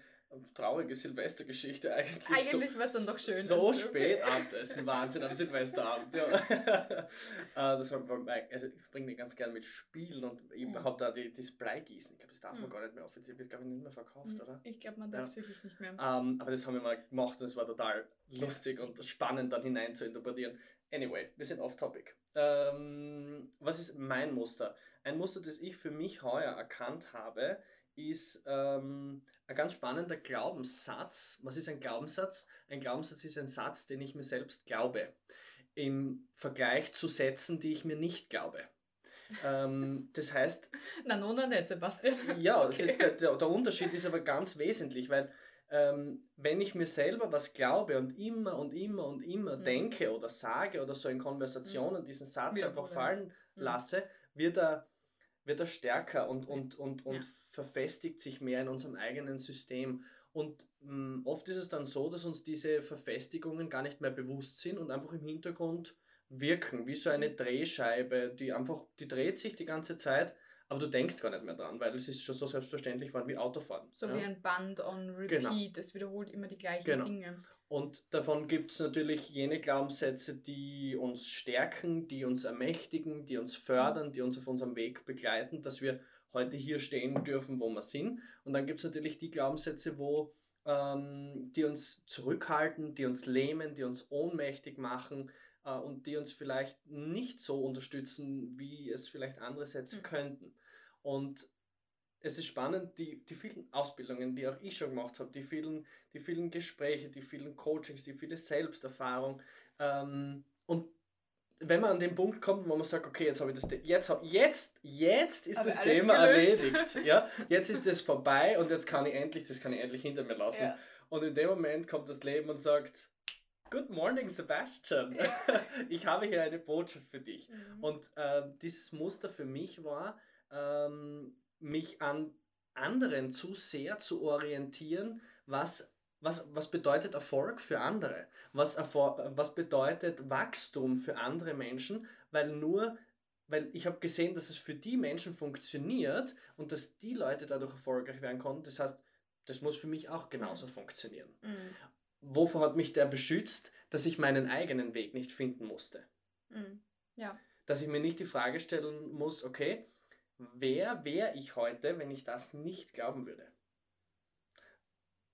traurige Silvestergeschichte eigentlich. Eigentlich so, war es dann doch schön. So also, spät okay. Abendessen, Wahnsinn am Silvesterabend. Ja. [LAUGHS] Äh, das also ich bringe die ganz gerne mit Spielen und ich mhm. habe da die, das Bleigießen. Ich glaube, das darf man mhm. gar nicht mehr offiziell, wird glaube ich nicht mehr verkauft, mhm. oder? Ich glaube, man darf es ja. wirklich nicht mehr. Ähm, aber das haben wir mal gemacht und es war total lustig und spannend dann hinein zu interpretieren. Anyway, wir sind off topic. Ähm, was ist mein Muster? Ein Muster, das ich für mich heuer erkannt habe, ist ähm, ein ganz spannender Glaubenssatz. Was ist ein Glaubenssatz? Ein Glaubenssatz ist ein Satz, den ich mir selbst glaube, im Vergleich zu Sätzen, die ich mir nicht glaube. ähm, das heißt. [LAUGHS] Na, nun nicht, Sebastian. Ja, okay. der, der, der, Unterschied ist aber ganz wesentlich, weil ähm, wenn ich mir selber was glaube und immer und immer und immer mhm. denke oder sage oder so in Konversationen mhm. diesen Satz ja, einfach fallen mhm. lasse, wird er, wird er stärker und, und, und, und ja. verfestigt sich mehr in unserem eigenen System. Und mh, mm, oft ist es dann so, dass uns diese Verfestigungen gar nicht mehr bewusst sind und einfach im Hintergrund wirken, wie so eine mhm. Drehscheibe, die einfach, die dreht sich die ganze Zeit aber du denkst gar nicht mehr dran, weil es ist schon so selbstverständlich geworden wie Autofahren. So ja? wie ein Band on repeat, genau. es wiederholt immer die gleichen genau. Dinge. Und davon gibt es natürlich jene Glaubenssätze, die uns stärken, die uns ermächtigen, die uns fördern, die uns auf unserem Weg begleiten, dass wir heute hier stehen dürfen, wo wir sind. Und dann gibt es natürlich die Glaubenssätze, wo ähm, die uns zurückhalten, die uns lähmen, die uns ohnmächtig machen, äh, und die uns vielleicht nicht so unterstützen, wie es vielleicht andere Sätze mhm. könnten. Und es ist spannend, die, die vielen Ausbildungen, die auch ich schon gemacht habe, die vielen, die vielen Gespräche, die vielen Coachings, die viele Selbsterfahrung. Ähm, und wenn man an den Punkt kommt, wo man sagt, okay, jetzt habe ich das, jetzt, jetzt, jetzt ist Aber das Thema gelöst. erledigt, ja, [LAUGHS] jetzt ist es vorbei und jetzt kann ich endlich, das kann ich endlich hinter mir lassen. Ja. Und in dem Moment kommt das Leben und sagt, Good morning, Sebastian. [LAUGHS] ich habe hier eine Botschaft für dich. Mhm. Und äh, dieses Muster für mich war, ähm, mich an anderen zu sehr zu orientieren, was, was, was bedeutet Erfolg für andere, was, Erfolg, was bedeutet Wachstum für andere Menschen, weil nur weil ich habe gesehen, dass es für die Menschen funktioniert und dass die Leute dadurch erfolgreich werden konnten. Das heißt, das muss für mich auch genauso mhm. funktionieren. Mhm wovor hat mich der beschützt, dass ich meinen eigenen Weg nicht finden musste? Mhm. Ja. Dass ich mir nicht die Frage stellen muss, okay, wer wäre ich heute, wenn ich das nicht glauben würde?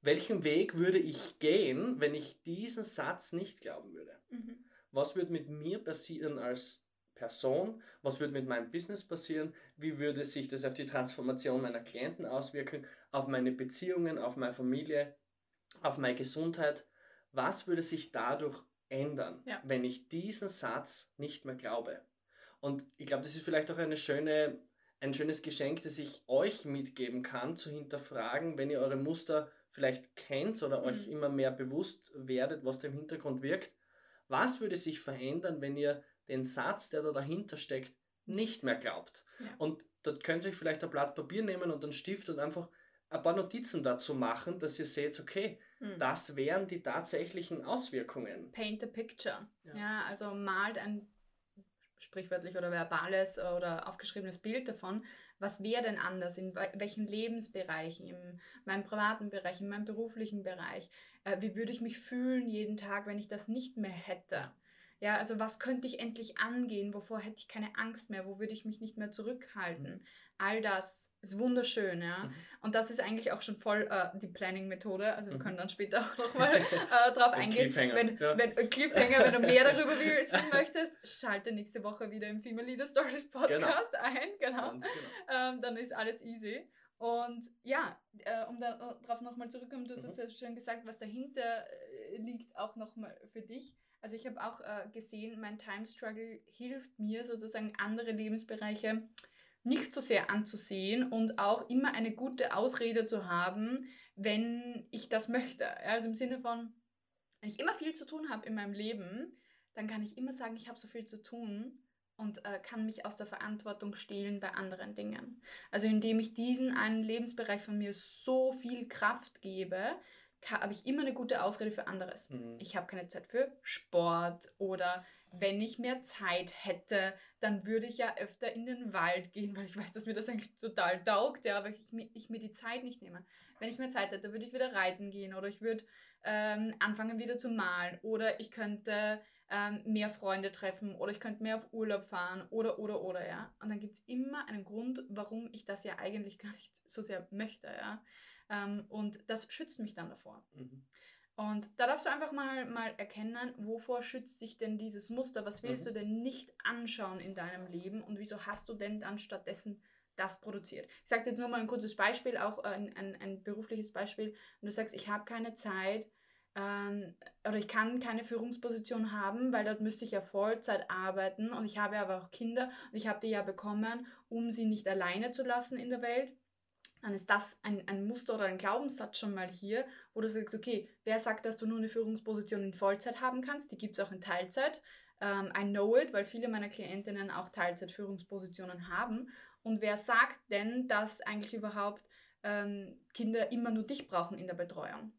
Welchen Weg würde ich gehen, wenn ich diesen Satz nicht glauben würde? Mhm. Was würde mit mir passieren als Person? Was würde mit meinem Business passieren? Wie würde sich das auf die Transformation meiner Klienten auswirken? Auf meine Beziehungen, auf meine Familie? auf meine Gesundheit. Was würde sich dadurch ändern, ja. wenn ich diesen Satz nicht mehr glaube? Und ich glaube, das ist vielleicht auch eine schöne, ein schönes Geschenk, das ich euch mitgeben kann, zu hinterfragen, wenn ihr eure Muster vielleicht kennt oder mhm. euch immer mehr bewusst werdet, was da im Hintergrund wirkt. Was würde sich verändern, wenn ihr den Satz, der da dahinter steckt, nicht mehr glaubt? Ja. Und dort könnt ihr euch vielleicht ein Blatt Papier nehmen und einen Stift und einfach ein paar Notizen dazu machen, dass ihr seht, okay, hm. das wären die tatsächlichen Auswirkungen. Paint a picture. Ja, ja also malt ein sprichwörtlich oder verbales oder aufgeschriebenes Bild davon, was wäre denn anders, in welchen Lebensbereichen, in meinem privaten Bereich, in meinem beruflichen Bereich, äh, wie würde ich mich fühlen jeden Tag, wenn ich das nicht mehr hätte. Ja, also was könnte ich endlich angehen? Wovor hätte ich keine Angst mehr? Wo würde ich mich nicht mehr zurückhalten? Mhm. All das ist wunderschön, ja. Mhm. Und das ist eigentlich auch schon voll äh, die Planning-Methode. Also wir mhm. können dann später auch nochmal [LAUGHS] äh, drauf eingehen. Cliffhanger. Wenn, ja. wenn, äh, Cliffhanger, wenn du mehr darüber wissen [LAUGHS] möchtest, schalte nächste Woche wieder im Female Leader Stories genau. Podcast genau. ein. Genau. genau. Ähm, dann ist alles easy. Und ja, äh, um darauf nochmal zurückzukommen, du hast mhm. es ja schon gesagt, was dahinter äh, liegt, auch nochmal für dich also ich habe auch äh, gesehen, mein Time Struggle hilft mir sozusagen andere Lebensbereiche nicht so sehr anzusehen und auch immer eine gute Ausrede zu haben, wenn ich das möchte. Also im Sinne von, wenn ich immer viel zu tun habe in meinem Leben, dann kann ich immer sagen, ich habe so viel zu tun und äh, kann mich aus der Verantwortung stehlen bei anderen Dingen. Also indem ich diesen einen Lebensbereich von mir so viel Kraft gebe, habe ich immer eine gute Ausrede für anderes. Mhm. Ich habe keine Zeit für Sport oder wenn ich mehr Zeit hätte, dann würde ich ja öfter in den Wald gehen, [LAUGHS] weil ich weiß, dass mir das eigentlich total taugt, ja, aber ich, ich mir die Zeit nicht nehme. Wenn ich mehr Zeit hätte, würde ich wieder reiten gehen oder ich würde ähm, anfangen wieder zu malen oder ich könnte ähm, mehr Freunde treffen oder ich könnte mehr auf Urlaub fahren oder, oder, oder, ja. Und dann gibt es immer einen Grund, warum ich das ja eigentlich gar nicht so sehr möchte, ja. Ähm, und das schützt mich dann davor. Mhm. Und da darfst du einfach mal, mal erkennen, wovor schützt dich denn dieses Muster? Was willst Mhm. du denn nicht anschauen in deinem Leben und wieso hast du denn dann stattdessen das produziert? Ich sage jetzt nur mal ein kurzes Beispiel, auch ein, ein, ein berufliches Beispiel. Wenn du sagst, ich habe keine Zeit ähm, oder ich kann keine Führungsposition haben, weil dort müsste ich ja Vollzeit arbeiten und ich habe aber auch Kinder und ich habe die ja bekommen, um sie nicht alleine zu lassen in der Welt dann ist das ein, ein Muster oder ein Glaubenssatz schon mal hier, wo du sagst, okay, wer sagt, dass du nur eine Führungsposition in Vollzeit haben kannst? Die gibt es auch in Teilzeit. Ähm, I know it, weil viele meiner Klientinnen auch Teilzeit-Führungspositionen haben. Und wer sagt denn, dass eigentlich überhaupt ähm, Kinder immer nur dich brauchen in der Betreuung?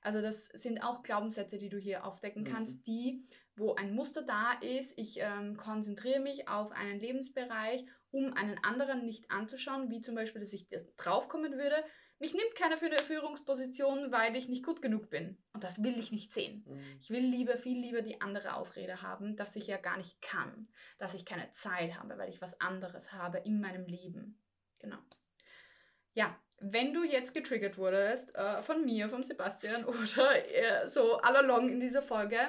Also das sind auch Glaubenssätze, die du hier aufdecken Mhm. kannst, die, wo ein Muster da ist, ich ähm, konzentriere mich auf einen Lebensbereich, um einen anderen nicht anzuschauen, wie zum Beispiel, dass ich draufkommen würde, mich nimmt keiner für eine Führungsposition, weil ich nicht gut genug bin. Und das will ich nicht sehen. Mhm. Ich will lieber, viel lieber die andere Ausrede haben, dass ich ja gar nicht kann, dass ich keine Zeit habe, weil ich was anderes habe in meinem Leben. Genau. Ja, wenn du jetzt getriggert wurdest äh, von mir, vom Sebastian [LAUGHS] oder äh, so all along in dieser Folge,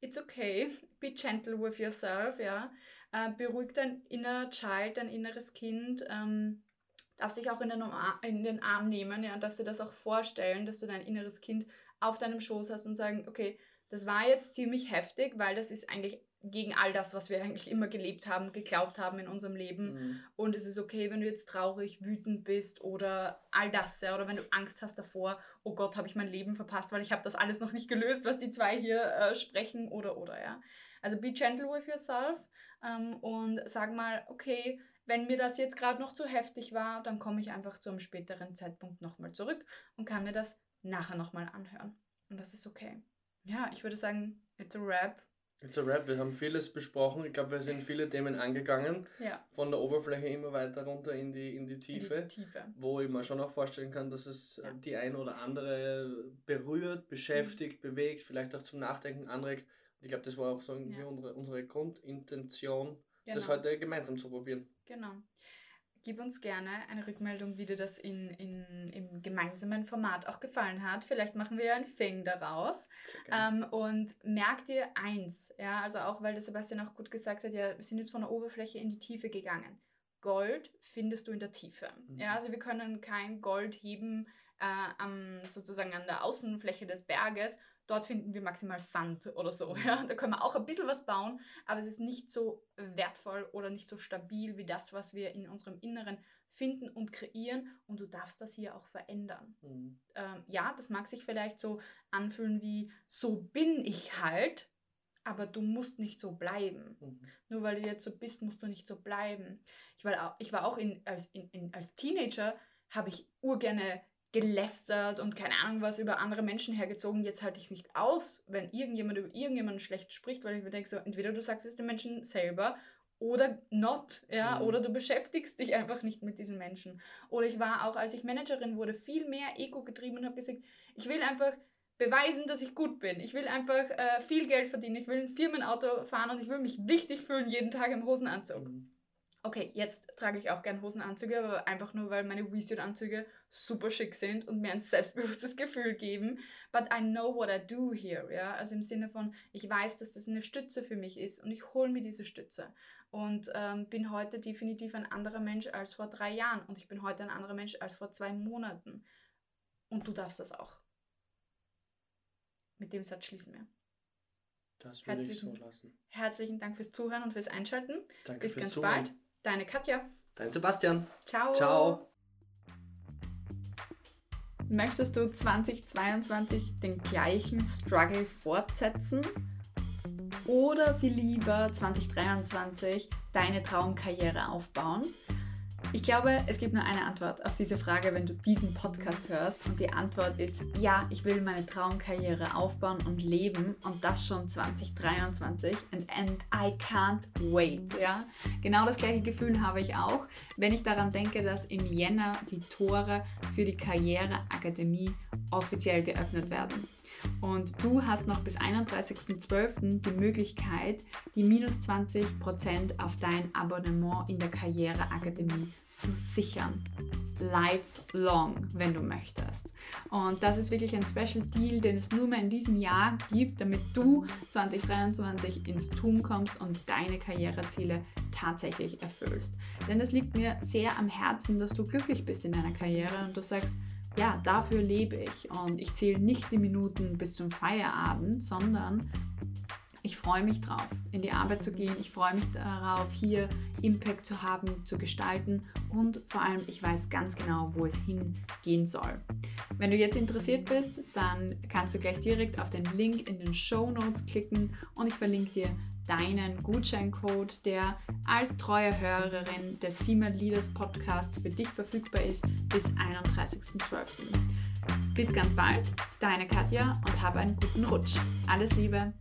it's okay, be gentle with yourself, ja. Äh, beruhig dein inner Child, dein inneres Kind, ähm, darfst dich auch in den, Arm, in den Arm nehmen, ja, und darfst dir das auch vorstellen, dass du dein inneres Kind auf deinem Schoß hast und sagen, okay, das war jetzt ziemlich heftig, weil das ist eigentlich gegen all das, was wir [LAUGHS] eigentlich immer gelebt haben, geglaubt haben in unserem Leben. Mhm. Und es ist okay, wenn du jetzt traurig, wütend bist oder all das, ja, oder wenn du Angst hast davor, oh Gott, habe ich mein Leben verpasst, weil ich habe das alles noch nicht gelöst, was die zwei hier äh, sprechen oder oder, ja. Also be gentle with yourself ähm, und sag mal, okay, wenn mir das jetzt gerade noch zu heftig war, dann komme ich einfach zu einem späteren Zeitpunkt nochmal zurück und kann mir das nachher nochmal anhören. Und das ist okay. Ja, ich würde sagen, it's a wrap. It's a Rap, wir haben vieles besprochen. Ich glaube, wir sind viele Themen angegangen. Ja, Von der Oberfläche immer weiter runter in die, in die in Tiefe. Die Tiefe. Wo ich mir schon auch vorstellen kann, dass es äh, Ja. die ein oder andere berührt, beschäftigt, bewegt, vielleicht auch zum Nachdenken anregt. Ich glaube, das war auch so irgendwie Ja. unsere, unsere Grundintention, Genau. das heute gemeinsam zu probieren. Genau. Gib uns gerne eine Rückmeldung, wie dir das in, in, im gemeinsamen Format auch gefallen hat. Vielleicht machen wir ja ein Thing daraus. Ähm, und merk dir eins, ja, also auch weil der Sebastian auch gut gesagt hat, ja, wir sind jetzt von der Oberfläche in die Tiefe gegangen. Gold findest du in der Tiefe. Mhm. Ja, also wir können kein Gold heben äh, am, sozusagen an der Außenfläche des Berges. Dort finden wir maximal Sand oder so. Mhm. Ja? Da können wir auch ein bisschen was bauen, aber es ist nicht so wertvoll oder nicht so stabil wie das, was wir in unserem Inneren finden und kreieren. Und du darfst das hier auch verändern Mhm. ähm, ja, das mag sich vielleicht so anfühlen wie, so bin ich halt, aber du musst nicht so bleiben. Mhm. Nur weil du jetzt so bist, musst du nicht so bleiben. Ich war auch, ich war auch in, als, in, in, als Teenager, habe ich urgerne gelästert und keine Ahnung was über andere Menschen hergezogen. Jetzt halte ich es nicht aus, wenn irgendjemand über irgendjemanden schlecht spricht, weil ich mir denke, so, entweder du sagst es den Menschen selber oder not, ja, Mhm. oder du beschäftigst dich einfach nicht mit diesen Menschen. Oder ich war auch, als ich Managerin wurde, viel mehr Ego getrieben und habe gesagt, ich will einfach beweisen, dass ich gut bin. Ich will einfach äh, viel Geld verdienen. Ich will ein Firmenauto fahren und ich will mich wichtig fühlen jeden Tag im Hosenanzug. Mhm. Okay, jetzt trage ich auch gern Hosenanzüge, aber einfach nur, weil meine WeSuit-Anzüge super schick sind und mir ein [LAUGHS] selbstbewusstes Gefühl geben. But I know what I do here, ja. Also im Sinne von, ich weiß, dass das eine Stütze für mich ist und ich hole mir diese Stütze. Und ähm, bin heute definitiv ein anderer Mensch als vor drei Jahren und ich bin heute ein anderer Mensch als vor zwei Monaten. Und du darfst das auch. Mit dem Satz schließen wir. Das würde ich so Herzlichen- lassen. Herzlichen Dank fürs Zuhören und fürs Einschalten. Danke Bis fürs ganz Zuhören. bald. Deine Katja. Dein Sebastian. Ciao. Ciao. Möchtest du 2022 den gleichen Struggle fortsetzen? Oder viel lieber 2023 deine Traumkarriere aufbauen? Ich glaube, es gibt nur eine Antwort auf diese Frage, wenn du diesen Podcast hörst. Und die Antwort ist, ja, ich will meine Traumkarriere aufbauen und leben und das schon 2023. And, and I can't wait. Ja? Genau das gleiche Gefühl habe ich auch, wenn ich daran denke, dass im Jänner die Tore für die Karriereakademie offiziell geöffnet werden. Und du hast noch bis 31.12. die Möglichkeit, die minus 20% auf dein Abonnement in der Karriereakademie zu sichern. Lifelong, wenn du möchtest. Und das ist wirklich ein Special Deal, den es nur mehr in diesem Jahr gibt, damit du 2023 ins Tun kommst und deine Karriereziele tatsächlich erfüllst. Denn es liegt mir sehr am Herzen, dass du glücklich bist in deiner Karriere und du sagst, ja, dafür lebe ich und ich zähle nicht die Minuten bis zum Feierabend, sondern ich freue mich drauf, in die Arbeit zu gehen. Ich freue mich darauf, hier Impact zu haben, zu gestalten und vor allem, ich weiß ganz genau, wo es hingehen soll. Wenn du jetzt interessiert bist, dann kannst du gleich direkt auf den Link in den Show Notes klicken und ich verlinke dir deinen Gutscheincode, der als treue Hörerin des Female Leaders Podcasts für dich verfügbar ist bis 31.12. Bis ganz bald, deine Katja und habe einen guten Rutsch. Alles Liebe!